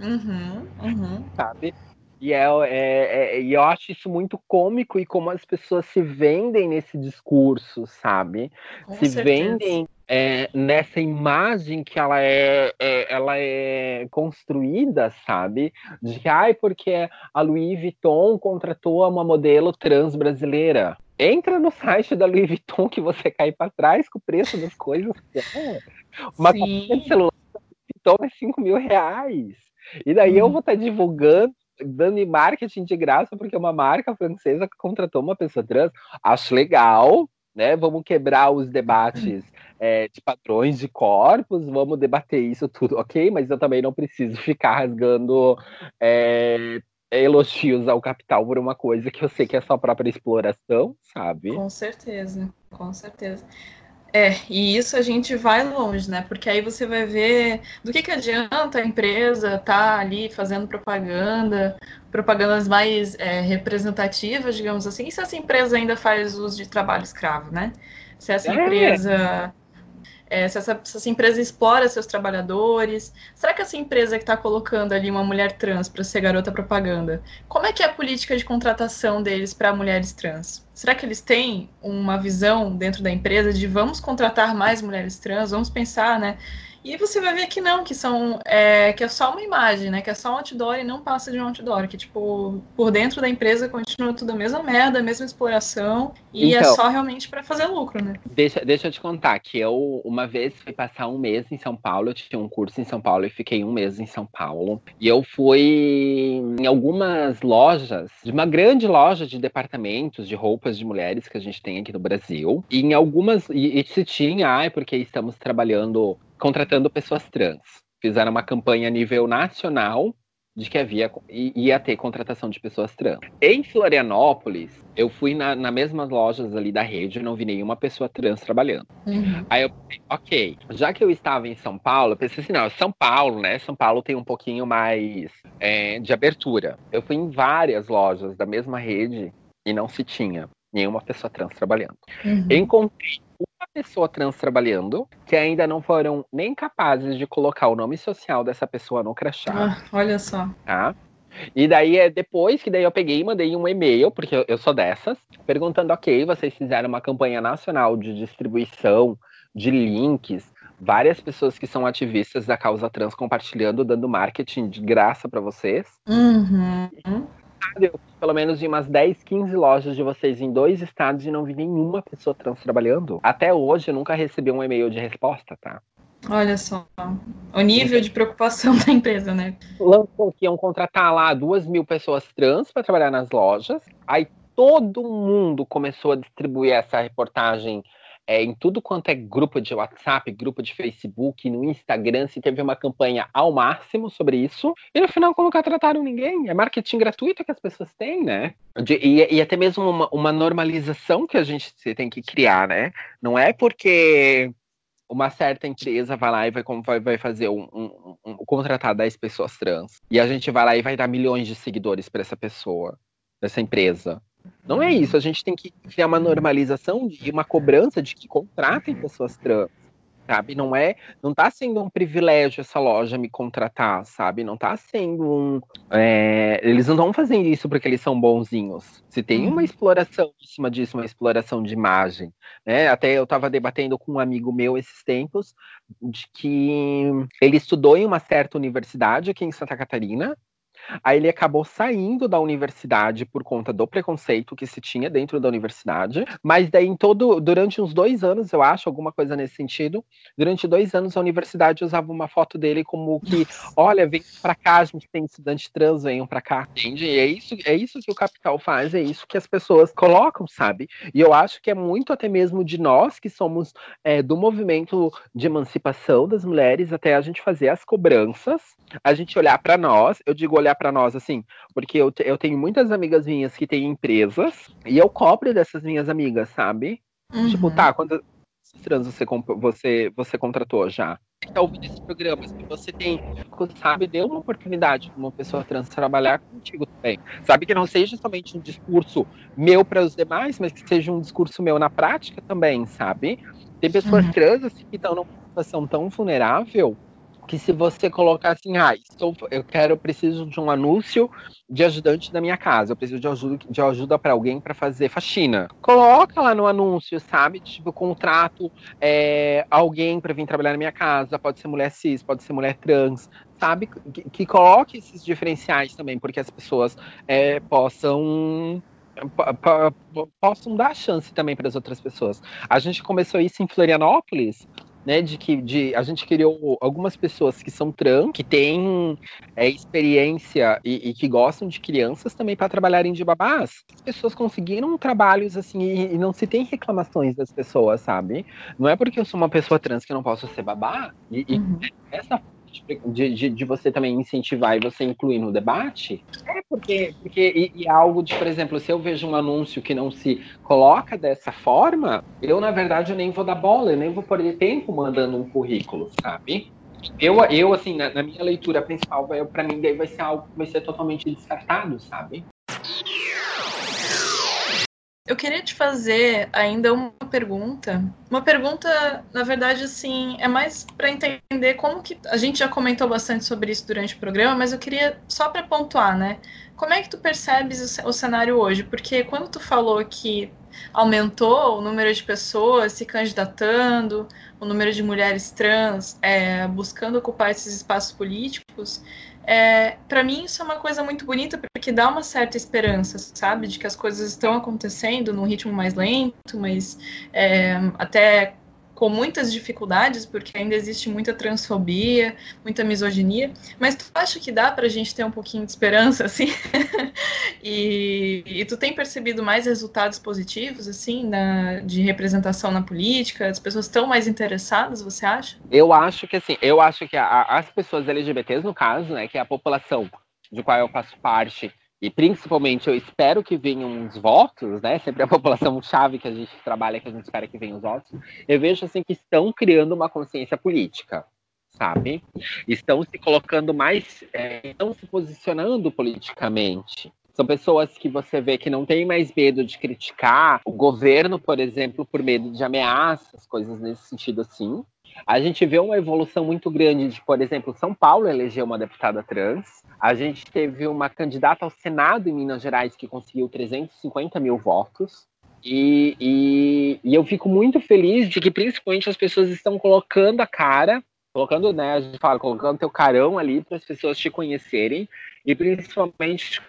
Uhum, uhum. Sabe? E, é, é, é, eu acho isso muito cômico e como as pessoas se vendem nesse discurso, sabe? Com se certeza. vendem é, nessa imagem que ela é, é, ela é construída, sabe? De que, ai, porque a Louis Vuitton contratou uma modelo trans brasileira. Entra no site da Louis Vuitton que você cai para trás com o preço das coisas. É. Uma copinha de celular da Louis Vuitton é 5 mil reais. E daí hum. eu uhum. vou estar tá divulgando dando marketing de graça porque uma marca francesa contratou uma pessoa trans. Acho legal, né? Vamos quebrar os debates é, de padrões de corpos, vamos debater isso tudo, ok? Mas eu também não preciso ficar rasgando é, elogios ao capital por uma coisa que eu sei que é só própria exploração, sabe? Com certeza, com certeza. É, e isso a gente vai longe, né? Porque aí você vai ver do que, que adianta a empresa estar tá ali fazendo propaganda, propagandas mais é, representativas, digamos assim, e se essa empresa ainda faz uso de trabalho escravo, né? Se essa é. empresa é, se, essa, se, essa, empresa explora seus trabalhadores? Será que essa empresa que está colocando ali uma mulher trans para ser garota propaganda, como é que é a política de contratação deles para mulheres trans? Será que eles têm uma visão dentro da empresa de vamos contratar mais mulheres trans, vamos pensar, né? E você vai ver que não, que são é, que é só uma imagem, né? Que é só um outdoor e não passa de um outdoor. Que, tipo, por dentro da empresa continua tudo a mesma merda, a mesma exploração. E é então, é só realmente para fazer lucro, né? Deixa, deixa eu te contar que eu, uma vez, fui passar um mês em São Paulo. Eu tinha um curso em São Paulo e fiquei um mês em São Paulo. E eu fui em algumas lojas, de uma grande loja de departamentos de roupas de mulheres que a gente tem aqui no Brasil. E em algumas. E, e se tinha, ai, porque estamos trabalhando contratando pessoas trans. Fizeram uma campanha a nível nacional de que havia ia ter contratação de pessoas trans. Em Florianópolis, eu fui na, na mesmas lojas ali da rede e não vi nenhuma pessoa trans trabalhando. Uhum. Aí eu pensei, ok, já que eu estava em São Paulo, eu pensei assim, não, São Paulo, né? São Paulo tem um pouquinho mais é, de abertura. Eu fui em várias lojas da mesma rede e não se tinha nenhuma pessoa trans trabalhando. Uhum. Encontrei pessoa trans trabalhando que ainda não foram nem capazes de colocar o nome social dessa pessoa no crachá. Ah, olha só. Tá? E daí é depois que daí eu peguei e mandei um e-mail, porque eu, eu sou dessas, perguntando, ok, vocês fizeram uma campanha nacional de distribuição de links, várias pessoas que são ativistas da causa trans compartilhando, dando marketing de graça para vocês. Uhum pelo menos em umas 10, 15 lojas de vocês em dois estados e não vi nenhuma pessoa trans trabalhando. Até hoje eu nunca recebi um e-mail de resposta, tá? Olha só, o nível de preocupação da empresa, né? Lançou que iam contratar lá duas mil pessoas trans para trabalhar nas lojas. Aí todo mundo começou a distribuir essa reportagem é, em tudo quanto é grupo de WhatsApp, grupo de Facebook, no Instagram, se teve uma campanha ao máximo sobre isso, e no final nunca trataram ninguém. É marketing gratuito que as pessoas têm, né? De, e, e, até mesmo uma, uma normalização que a gente tem que criar, né? Não é porque uma certa empresa vai lá e vai, vai, vai fazer um, um, um, contratar 10 pessoas trans. E a gente vai lá e vai dar milhões de seguidores para essa pessoa, dessa empresa. Não é isso, a gente tem que criar uma normalização e uma cobrança de que contratem pessoas trans, sabe? Não é, não tá sendo um privilégio essa loja me contratar, sabe? Não tá sendo um, é, eles não estão fazendo isso porque eles são bonzinhos. Se tem uma uhum. exploração em cima disso, uma exploração de imagem, né? Até eu estava debatendo com um amigo meu esses tempos de que ele estudou em uma certa universidade aqui em Santa Catarina, Aí ele acabou saindo da universidade por conta do preconceito que se tinha dentro da universidade. Mas daí, em todo, durante uns dois anos, eu acho, alguma coisa nesse sentido, durante dois anos a universidade usava uma foto dele como que, olha, vem para cá, a gente tem estudante trans, venham para cá, entende? E é isso, é isso que o capital faz, é isso que as pessoas colocam, sabe? E eu acho que é muito até mesmo de nós que somos é, do movimento de emancipação das mulheres até a gente fazer as cobranças, a gente olhar para nós, eu digo olhar para nós, assim, porque eu, eu tenho muitas amigas minhas que têm empresas e eu cobro dessas minhas amigas, sabe? Uhum. Tipo, tá, quando trans você, você, você contratou já? Está ouvindo esse programa, se você tem, sabe, dê uma oportunidade para uma pessoa trans trabalhar contigo também. Sabe que não seja somente um discurso meu para os demais, mas que seja um discurso meu na prática também, sabe? Tem pessoas uhum. trans assim, que estão numa situação tão vulnerável que se você colocar assim, ah, eu quero, eu preciso de um anúncio de ajudante da minha casa, eu preciso de ajuda, de ajuda para alguém para fazer faxina. Coloca lá no anúncio, sabe? Tipo, contrato é, alguém para vir trabalhar na minha casa, pode ser mulher cis, pode ser mulher trans, sabe? Que, que coloque esses diferenciais também, porque as pessoas é, possam possam dar chance também para as outras pessoas. A gente começou isso em Florianópolis, né, de que de, a gente criou algumas pessoas que são trans, que têm é, experiência e, e, que gostam de crianças também para trabalharem de babás. As pessoas conseguiram trabalhos assim e, e, não se tem reclamações das pessoas, sabe? Não é porque eu sou uma pessoa trans que eu não posso ser babá. E, uhum. e essa de, de, de, você também incentivar e você incluir no debate, é porque, porque e, e, algo de, por exemplo, se eu vejo um anúncio que não se coloca dessa forma, eu, na verdade, eu nem vou dar bola, eu nem vou perder tempo mandando um currículo, sabe? Eu, eu assim, na, na minha leitura principal, para mim, daí vai ser algo que vai ser totalmente descartado, sabe? Eu queria te fazer ainda uma pergunta. Uma pergunta, na verdade, assim, é mais para entender como que a gente já comentou bastante sobre isso durante o programa, mas eu queria só para pontuar, né? Como é que tu percebes o cenário hoje? Porque quando tu falou que aumentou o número de pessoas se candidatando, o número de mulheres trans é, buscando ocupar esses espaços políticos, é, para mim isso é uma coisa muito bonita porque dá uma certa esperança, sabe, de que as coisas estão acontecendo num ritmo mais lento, mas é, até com muitas dificuldades, porque ainda existe muita transfobia, muita misoginia, mas tu acha que dá para a gente ter um pouquinho de esperança, assim? e, e, tu tem percebido mais resultados positivos, assim, na, de representação na política? As pessoas estão mais interessadas, você acha? Eu acho que, assim, eu acho que a, as pessoas LGBTs, no caso, né, que é a população de qual eu faço parte, e principalmente eu espero que venham os votos, né? Sempre a população chave que a gente trabalha, que a gente espera que venham os votos. Eu vejo assim que estão criando uma consciência política, sabe? Estão se colocando mais, é, estão se posicionando politicamente. São pessoas que você vê que não tem mais medo de criticar o governo, por exemplo, por medo de ameaças, coisas nesse sentido assim. A gente vê uma evolução muito grande de, por exemplo, São Paulo elegeu uma deputada trans. A gente teve uma candidata ao Senado em Minas Gerais que conseguiu 350 mil votos. E, e, e eu fico muito feliz de que principalmente as pessoas estão colocando a cara, colocando, né, a gente fala, colocando teu carão ali para as pessoas te conhecerem e principalmente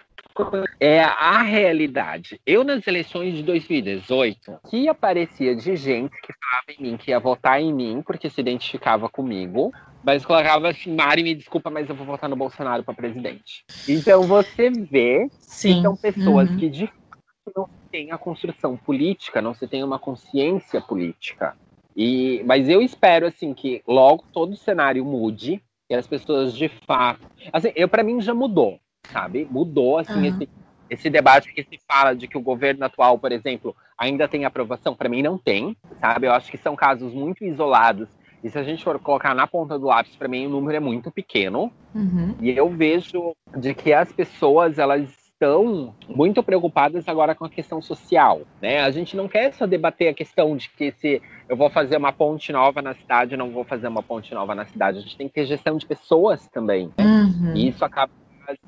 é a realidade. Eu, nas eleições de 2018, que aparecia de gente que falava em mim, que ia votar em mim, porque se identificava comigo, mas colocava assim, Mari, me desculpa, mas eu vou votar no Bolsonaro para presidente. Então você vê Sim. que são pessoas uhum. que de fato não têm a construção política, não se tem uma consciência política. E, mas eu espero assim que logo todo o cenário mude e as pessoas de fato, assim, eu para mim já mudou sabe? Mudou, assim, uhum. esse, esse debate que se fala de que o governo atual, por exemplo, ainda tem aprovação, para mim não tem, sabe? Eu acho que são casos muito isolados. E se a gente for colocar na ponta do lápis, para mim o número é muito pequeno. Uhum. E eu vejo de que as pessoas, elas estão muito preocupadas agora com a questão social, né? A gente não quer só debater a questão de que se eu vou fazer uma ponte nova na cidade, ou não vou fazer uma ponte nova na cidade. A gente tem que ter gestão de pessoas também. Né? Uhum. E isso acaba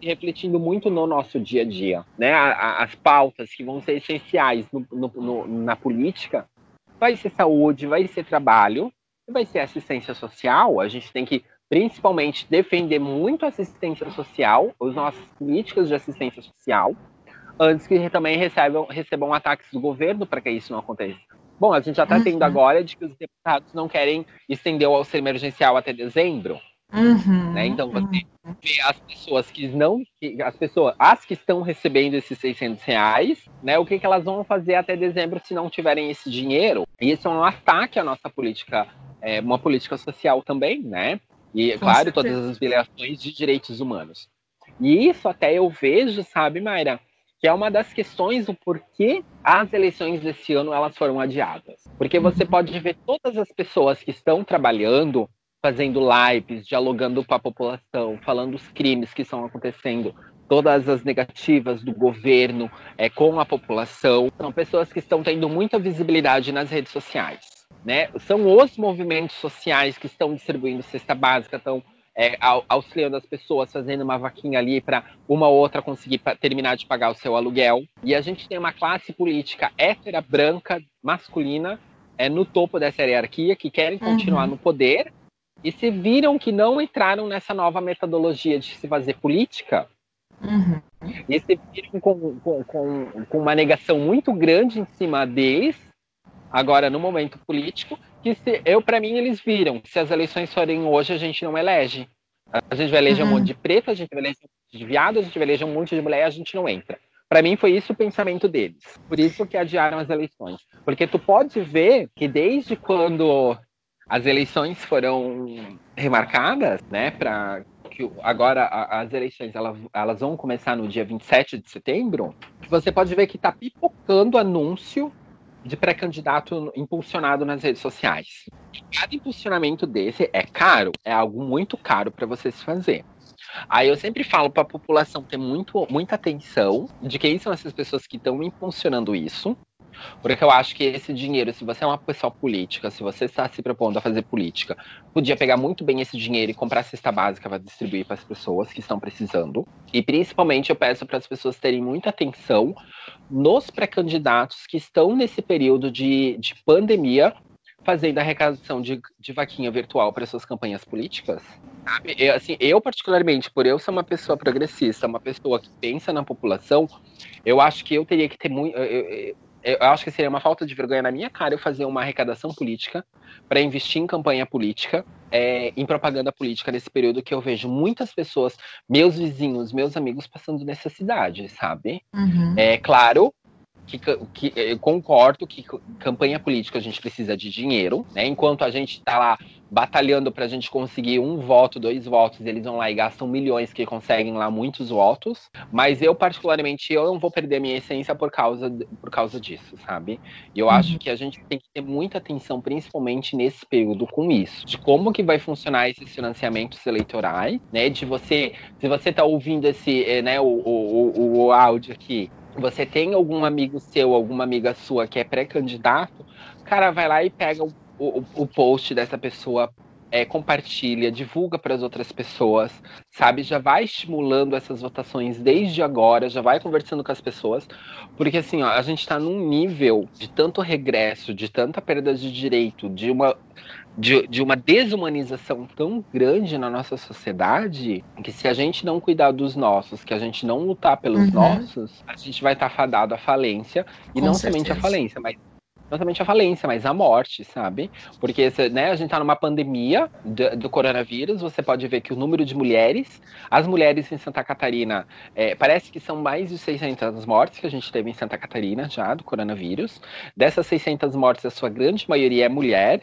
refletindo muito no nosso dia a dia, né? As pautas que vão ser essenciais no, no, no, na política vai ser saúde, vai ser trabalho, vai ser assistência social. A gente tem que principalmente defender muito a assistência social, os nossos políticas de assistência social, antes que também recebam, recebam ataques do governo para que isso não aconteça. Bom, a gente já está uhum. tendo agora de que os deputados não querem estender o auxílio emergencial até dezembro. Uhum, né? Então você uhum. vê as pessoas que não, as pessoas, as que estão recebendo esses 600 reais, né? O que, que elas vão fazer até dezembro se não tiverem esse dinheiro? E isso é um ataque à nossa política, é, uma política social também, né? E Com claro, certeza. todas as violações de direitos humanos. E isso até eu vejo, sabe, Mayra, que é uma das questões do porquê as eleições desse ano elas foram adiadas. Porque você uhum. pode ver todas as pessoas que estão trabalhando, fazendo lives, dialogando com a população, falando os crimes que estão acontecendo, todas as negativas do governo é, com a população. São pessoas que estão tendo muita visibilidade nas redes sociais. Né? São os movimentos sociais que estão distribuindo cesta básica, estão é, auxiliando as pessoas, fazendo uma vaquinha ali para uma ou outra conseguir terminar de pagar o seu aluguel. E a gente tem uma classe política hétera, branca, masculina, é, no topo dessa hierarquia, que querem continuar uhum. no poder e se viram que não entraram nessa nova metodologia de se fazer política. Uhum. E se viram com, com, com, com uma negação muito grande em cima deles, agora no momento político, que se, eu, para mim, eles viram. Se as eleições forem hoje, a gente não elege. A gente vai eleger uhum. um monte de preto, a gente vai eleger um monte de viado, a gente vai eleger um monte de mulher, a gente não entra. Para mim foi isso o pensamento deles. Por isso que adiaram as eleições. Porque tu pode ver que desde quando as eleições foram remarcadas, né, para que agora as eleições elas, vão começar no dia 27 de setembro, você pode ver que está pipocando anúncio de pré-candidato impulsionado nas redes sociais. Cada impulsionamento desse é caro, é algo muito caro para você se fazer. Aí eu sempre falo para a população ter muito, muita atenção de quem são essas pessoas que estão impulsionando isso, porque eu acho que esse dinheiro, se você é uma pessoa política, se você está se propondo a fazer política, podia pegar muito bem esse dinheiro e comprar cesta básica para distribuir para as pessoas que estão precisando. E principalmente eu peço para as pessoas terem muita atenção nos pré-candidatos que estão nesse período de, de pandemia fazendo arrecadação de, de vaquinha virtual para suas campanhas políticas. Sabe? Eu, assim, eu, particularmente, por eu ser uma pessoa progressista, uma pessoa que pensa na população, eu acho que eu teria que ter muito. Acho que seria uma falta de vergonha na minha cara eu fazer uma arrecadação política para investir em campanha política, é, em propaganda política nesse período que eu vejo muitas pessoas, meus vizinhos, meus amigos passando necessidade, sabe? Uhum. É claro que, que eu concordo que campanha política a gente precisa de dinheiro, né? Enquanto a gente está lá batalhando para a gente conseguir um voto, dois votos, eles vão lá e gastam milhões que conseguem lá muitos votos. Mas eu, particularmente, eu não vou perder a minha essência por causa, por causa disso, sabe? E eu uhum. acho que a gente tem que ter muita atenção, principalmente nesse período, com isso. De como que vai funcionar esses financiamentos eleitorais, né? De você, se você está ouvindo esse, eh, né, o, o, o, o áudio aqui, você tem algum amigo seu, alguma amiga sua que é pré-candidato, cara, vai lá e pega o o, o post dessa pessoa é, compartilha, divulga para as outras pessoas, sabe? Já vai estimulando essas votações desde agora, já vai conversando com as pessoas, porque assim, ó, a gente está num nível de tanto regresso, de tanta perda de direito, de uma, de, de uma desumanização tão grande na nossa sociedade, que se a gente não cuidar dos nossos, que a gente não lutar pelos uhum. nossos, a gente vai estar tá fadado à falência, e com não certeza. somente à falência, mas não somente a falência, mas a morte, sabe? Porque né, a gente está numa pandemia do, do, coronavírus, você pode ver que o número de mulheres, as mulheres em Santa Catarina, é, parece que são mais de 600 mortes que a gente teve em Santa Catarina já do coronavírus. Dessas 600 mortes, a sua grande maioria é mulher.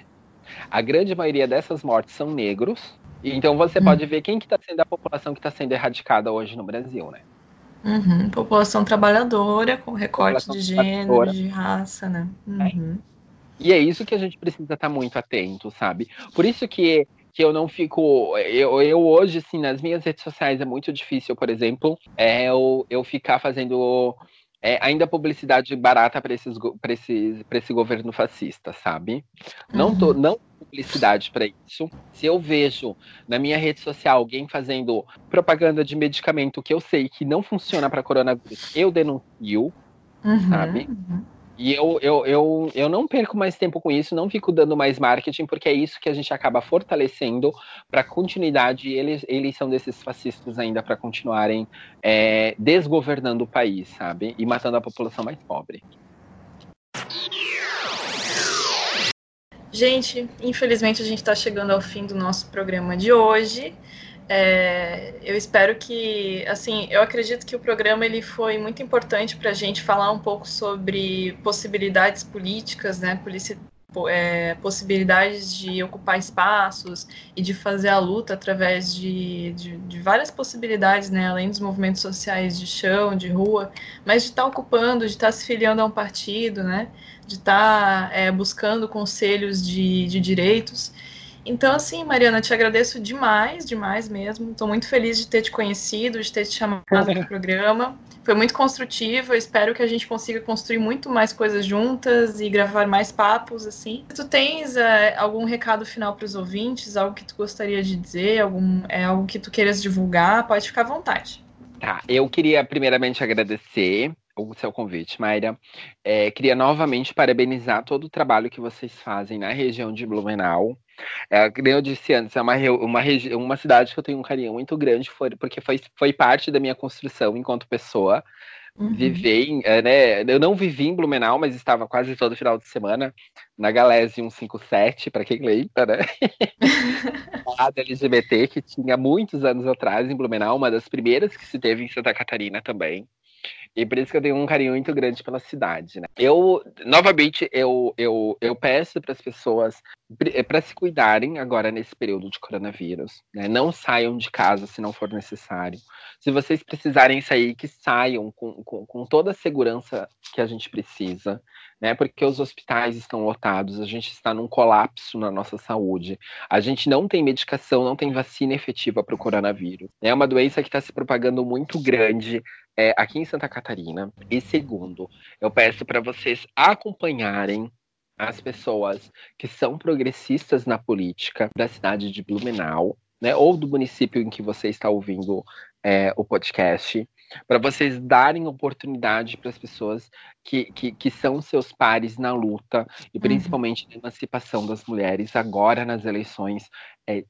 A grande maioria dessas mortes são negros. Então você hum. pode ver quem que está sendo a população que está sendo erradicada hoje no Brasil, né? Uhum. População trabalhadora, com recorte de gênero, de raça, né? Uhum. É. E é isso que a gente precisa estar muito atento, sabe? Por isso que, que eu não fico. Eu, eu hoje, assim, nas minhas redes sociais é muito difícil, por exemplo, é eu, eu ficar fazendo é, ainda publicidade barata para esses, esse, esse governo fascista, sabe? Não, tô, uhum. não publicidade para isso. Se eu vejo na minha rede social alguém fazendo propaganda de medicamento que eu sei que não funciona para coronavírus, eu denuncio, uhum, sabe? Uhum. E eu, eu, eu, eu não perco mais tempo com isso, não fico dando mais marketing, porque é isso que a gente acaba fortalecendo para continuidade e eleição desses fascistas ainda para continuarem é, desgovernando o país, sabe? E matando a população mais pobre. Gente, infelizmente a gente está chegando ao fim do nosso programa de hoje. É, eu espero que, assim, eu acredito que o programa ele foi muito importante para a gente falar um pouco sobre possibilidades políticas, né, é, possibilidades de ocupar espaços e de fazer a luta através de, de, de, várias possibilidades, né, além dos movimentos sociais de chão, de rua, mas de estar tá ocupando, de estar tá se filiando a um partido, né, de estar tá, é, buscando conselhos de, de direitos. Então, assim, Mariana, te agradeço demais, demais mesmo. Estou muito feliz de ter te conhecido, de ter te chamado para o programa. Foi muito construtivo. Eu espero que a gente consiga construir muito mais coisas juntas e gravar mais papos, assim. Tu tens é, algum recado final para os ouvintes? Algo que tu gostaria de dizer? Algum, é algo que tu queiras divulgar? Pode ficar à vontade. Tá, eu queria primeiramente agradecer o seu convite, Mayra. É, queria novamente parabenizar todo o trabalho que vocês fazem na região de Blumenau. É, como eu disse antes, é uma, uma, uma cidade que eu tenho um carinho muito grande, foi, porque foi, foi parte da minha construção enquanto pessoa. Uhum. Em, é, né, eu não vivi em Blumenau, mas estava quase todo final de semana na Galese 157, para quem lembra, né? a LGBT que tinha muitos anos atrás em Blumenau, uma das primeiras que se teve em Santa Catarina também. E por isso que eu tenho um carinho muito grande pela cidade, né? Eu, novamente, eu, eu, eu peço para as pessoas para se cuidarem agora nesse período de coronavírus, né? Não saiam de casa se não for necessário. Se vocês precisarem sair, que saiam com, com, com toda a segurança que a gente precisa, né? Porque os hospitais estão lotados, a gente está num colapso na nossa saúde. A gente não tem medicação, não tem vacina efetiva para o coronavírus. É uma doença que está se propagando muito grande é, aqui em Santa Catarina. E segundo, eu peço para vocês acompanharem as pessoas que são progressistas na política da cidade de Blumenau, né, ou do município em que você está ouvindo é, o podcast, para vocês darem oportunidade para as pessoas que, que, que, são seus pares na luta, e uhum. principalmente uhum. na emancipação das mulheres, agora nas eleições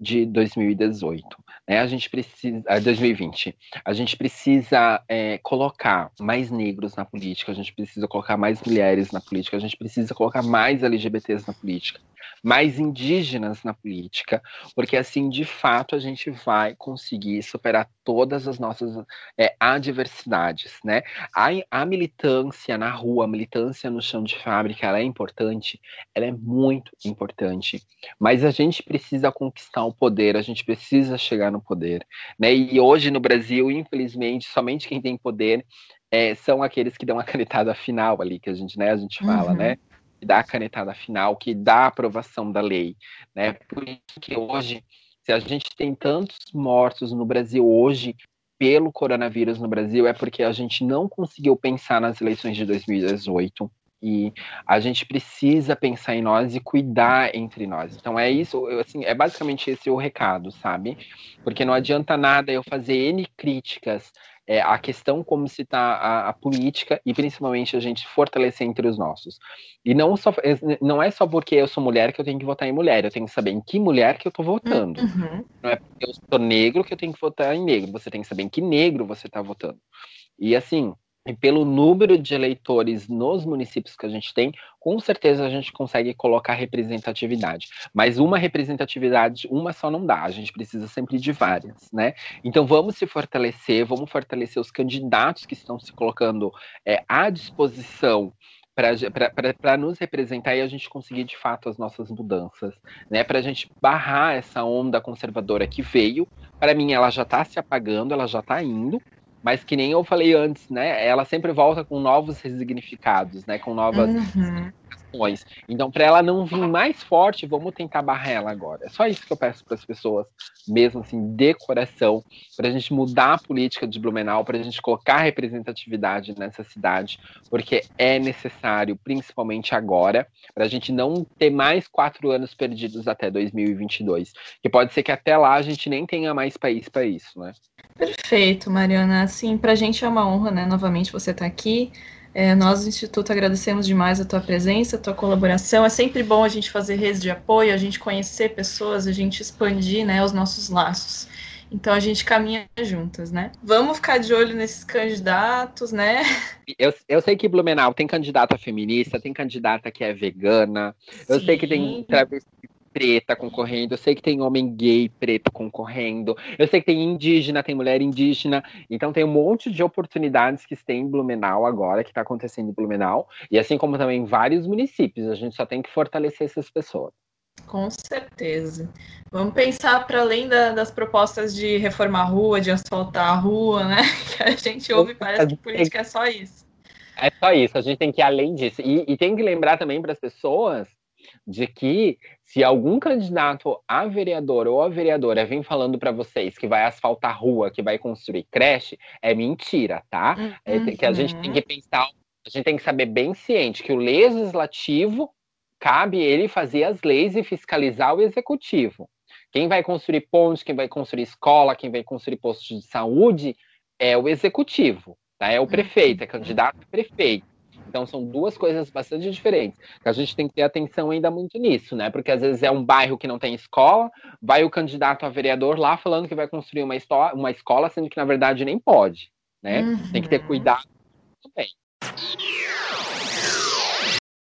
de 2018. Né? A gente precisa. 2020. A gente precisa é, colocar mais negros na política, a gente precisa colocar mais mulheres na política, a gente precisa colocar mais LGBTs na política mais indígenas na política, porque assim, de fato, a gente vai conseguir superar todas as nossas é, adversidades, né? A, a militância na rua, a militância no chão de fábrica, ela é importante, ela é muito importante, mas a gente precisa conquistar o poder, a gente precisa chegar no poder, né? E hoje no Brasil, infelizmente, somente quem tem poder é, são aqueles que dão a canetada final ali, que a gente, né, a gente fala, uhum. né? que dá a canetada final, que dá a aprovação da lei, né? Por isso que hoje, se a gente tem tantos mortos no Brasil hoje pelo coronavírus no Brasil, é porque a gente não conseguiu pensar nas eleições de 2018 e a gente precisa pensar em nós e cuidar entre nós. Então é isso, assim, é basicamente esse o recado, sabe? Porque não adianta nada eu fazer N críticas é, a questão como se está a, a, política e principalmente a gente fortalecer entre os nossos. E não, só, é, não é só porque eu sou mulher que eu tenho que votar em mulher, eu tenho que saber em que mulher que eu estou votando. Uhum. Não é porque eu sou negro que eu tenho que votar em negro, você tem que saber em que negro você está votando. E assim, e pelo número de eleitores nos municípios que a gente tem, com certeza a gente consegue colocar representatividade. Mas uma representatividade, uma só não dá, a gente precisa sempre de várias, né? Então vamos se fortalecer, vamos fortalecer os candidatos que estão se colocando é, à disposição para nos representar e a gente conseguir de fato as nossas mudanças, né? Para a gente barrar essa onda conservadora que veio. Para mim, ela já está se apagando, ela já está indo, mas que nem eu falei antes, né? Ela sempre volta com novos resignificados, né? Com novas uhum. Então, para ela não vir mais forte, vamos tentar barrar ela agora. É só isso que eu peço para as pessoas, mesmo assim, de coração, para a gente mudar a política de Blumenau, para a gente colocar representatividade nessa cidade, porque é necessário, principalmente agora, para a gente não ter mais quatro anos perdidos até 2022. Que pode ser que até lá a gente nem tenha mais país para isso, né? Perfeito, Mariana. Assim, para a gente é uma honra, né? Novamente você estar tá aqui. É, nós do Instituto agradecemos demais a tua presença, a tua colaboração. É sempre bom a gente fazer redes de apoio, a gente conhecer pessoas, a gente expandir né, os nossos laços. Então a gente caminha juntas, né? Vamos ficar de olho nesses candidatos, né? Eu, eu sei que Blumenau tem candidata feminista, tem candidata que é vegana, eu Sim. sei que tem travesti preta concorrendo, eu sei que tem homem gay preto concorrendo, eu sei que tem indígena, tem mulher indígena, então tem um monte de oportunidades que tem em Blumenau agora, que está acontecendo em Blumenau, e assim como também em vários municípios, a gente só tem que fortalecer essas pessoas. Com certeza. Vamos pensar para além da, das propostas de reformar a rua, de asfaltar a rua, né? Que a gente ouve, parece que política é só isso. É só isso, a gente tem que ir além disso. E, e tem que lembrar também para as pessoas de que se algum candidato a vereador ou a vereadora vem falando para vocês que vai asfaltar rua, que vai construir creche, é mentira, tá? Uhum. É que a gente tem que pensar, a gente tem que saber bem ciente que o legislativo cabe ele fazer as leis e fiscalizar o executivo. Quem vai construir pontes, quem vai construir escola, quem vai construir postos de saúde é o executivo, tá? É o prefeito, é candidato a prefeito. Então são duas coisas bastante diferentes. A gente tem que ter atenção ainda muito nisso, né? Porque às vezes é um bairro que não tem escola, vai o candidato a vereador lá falando que vai construir uma, uma escola, sendo que na verdade nem pode, né? Uhum. Tem que ter cuidado também.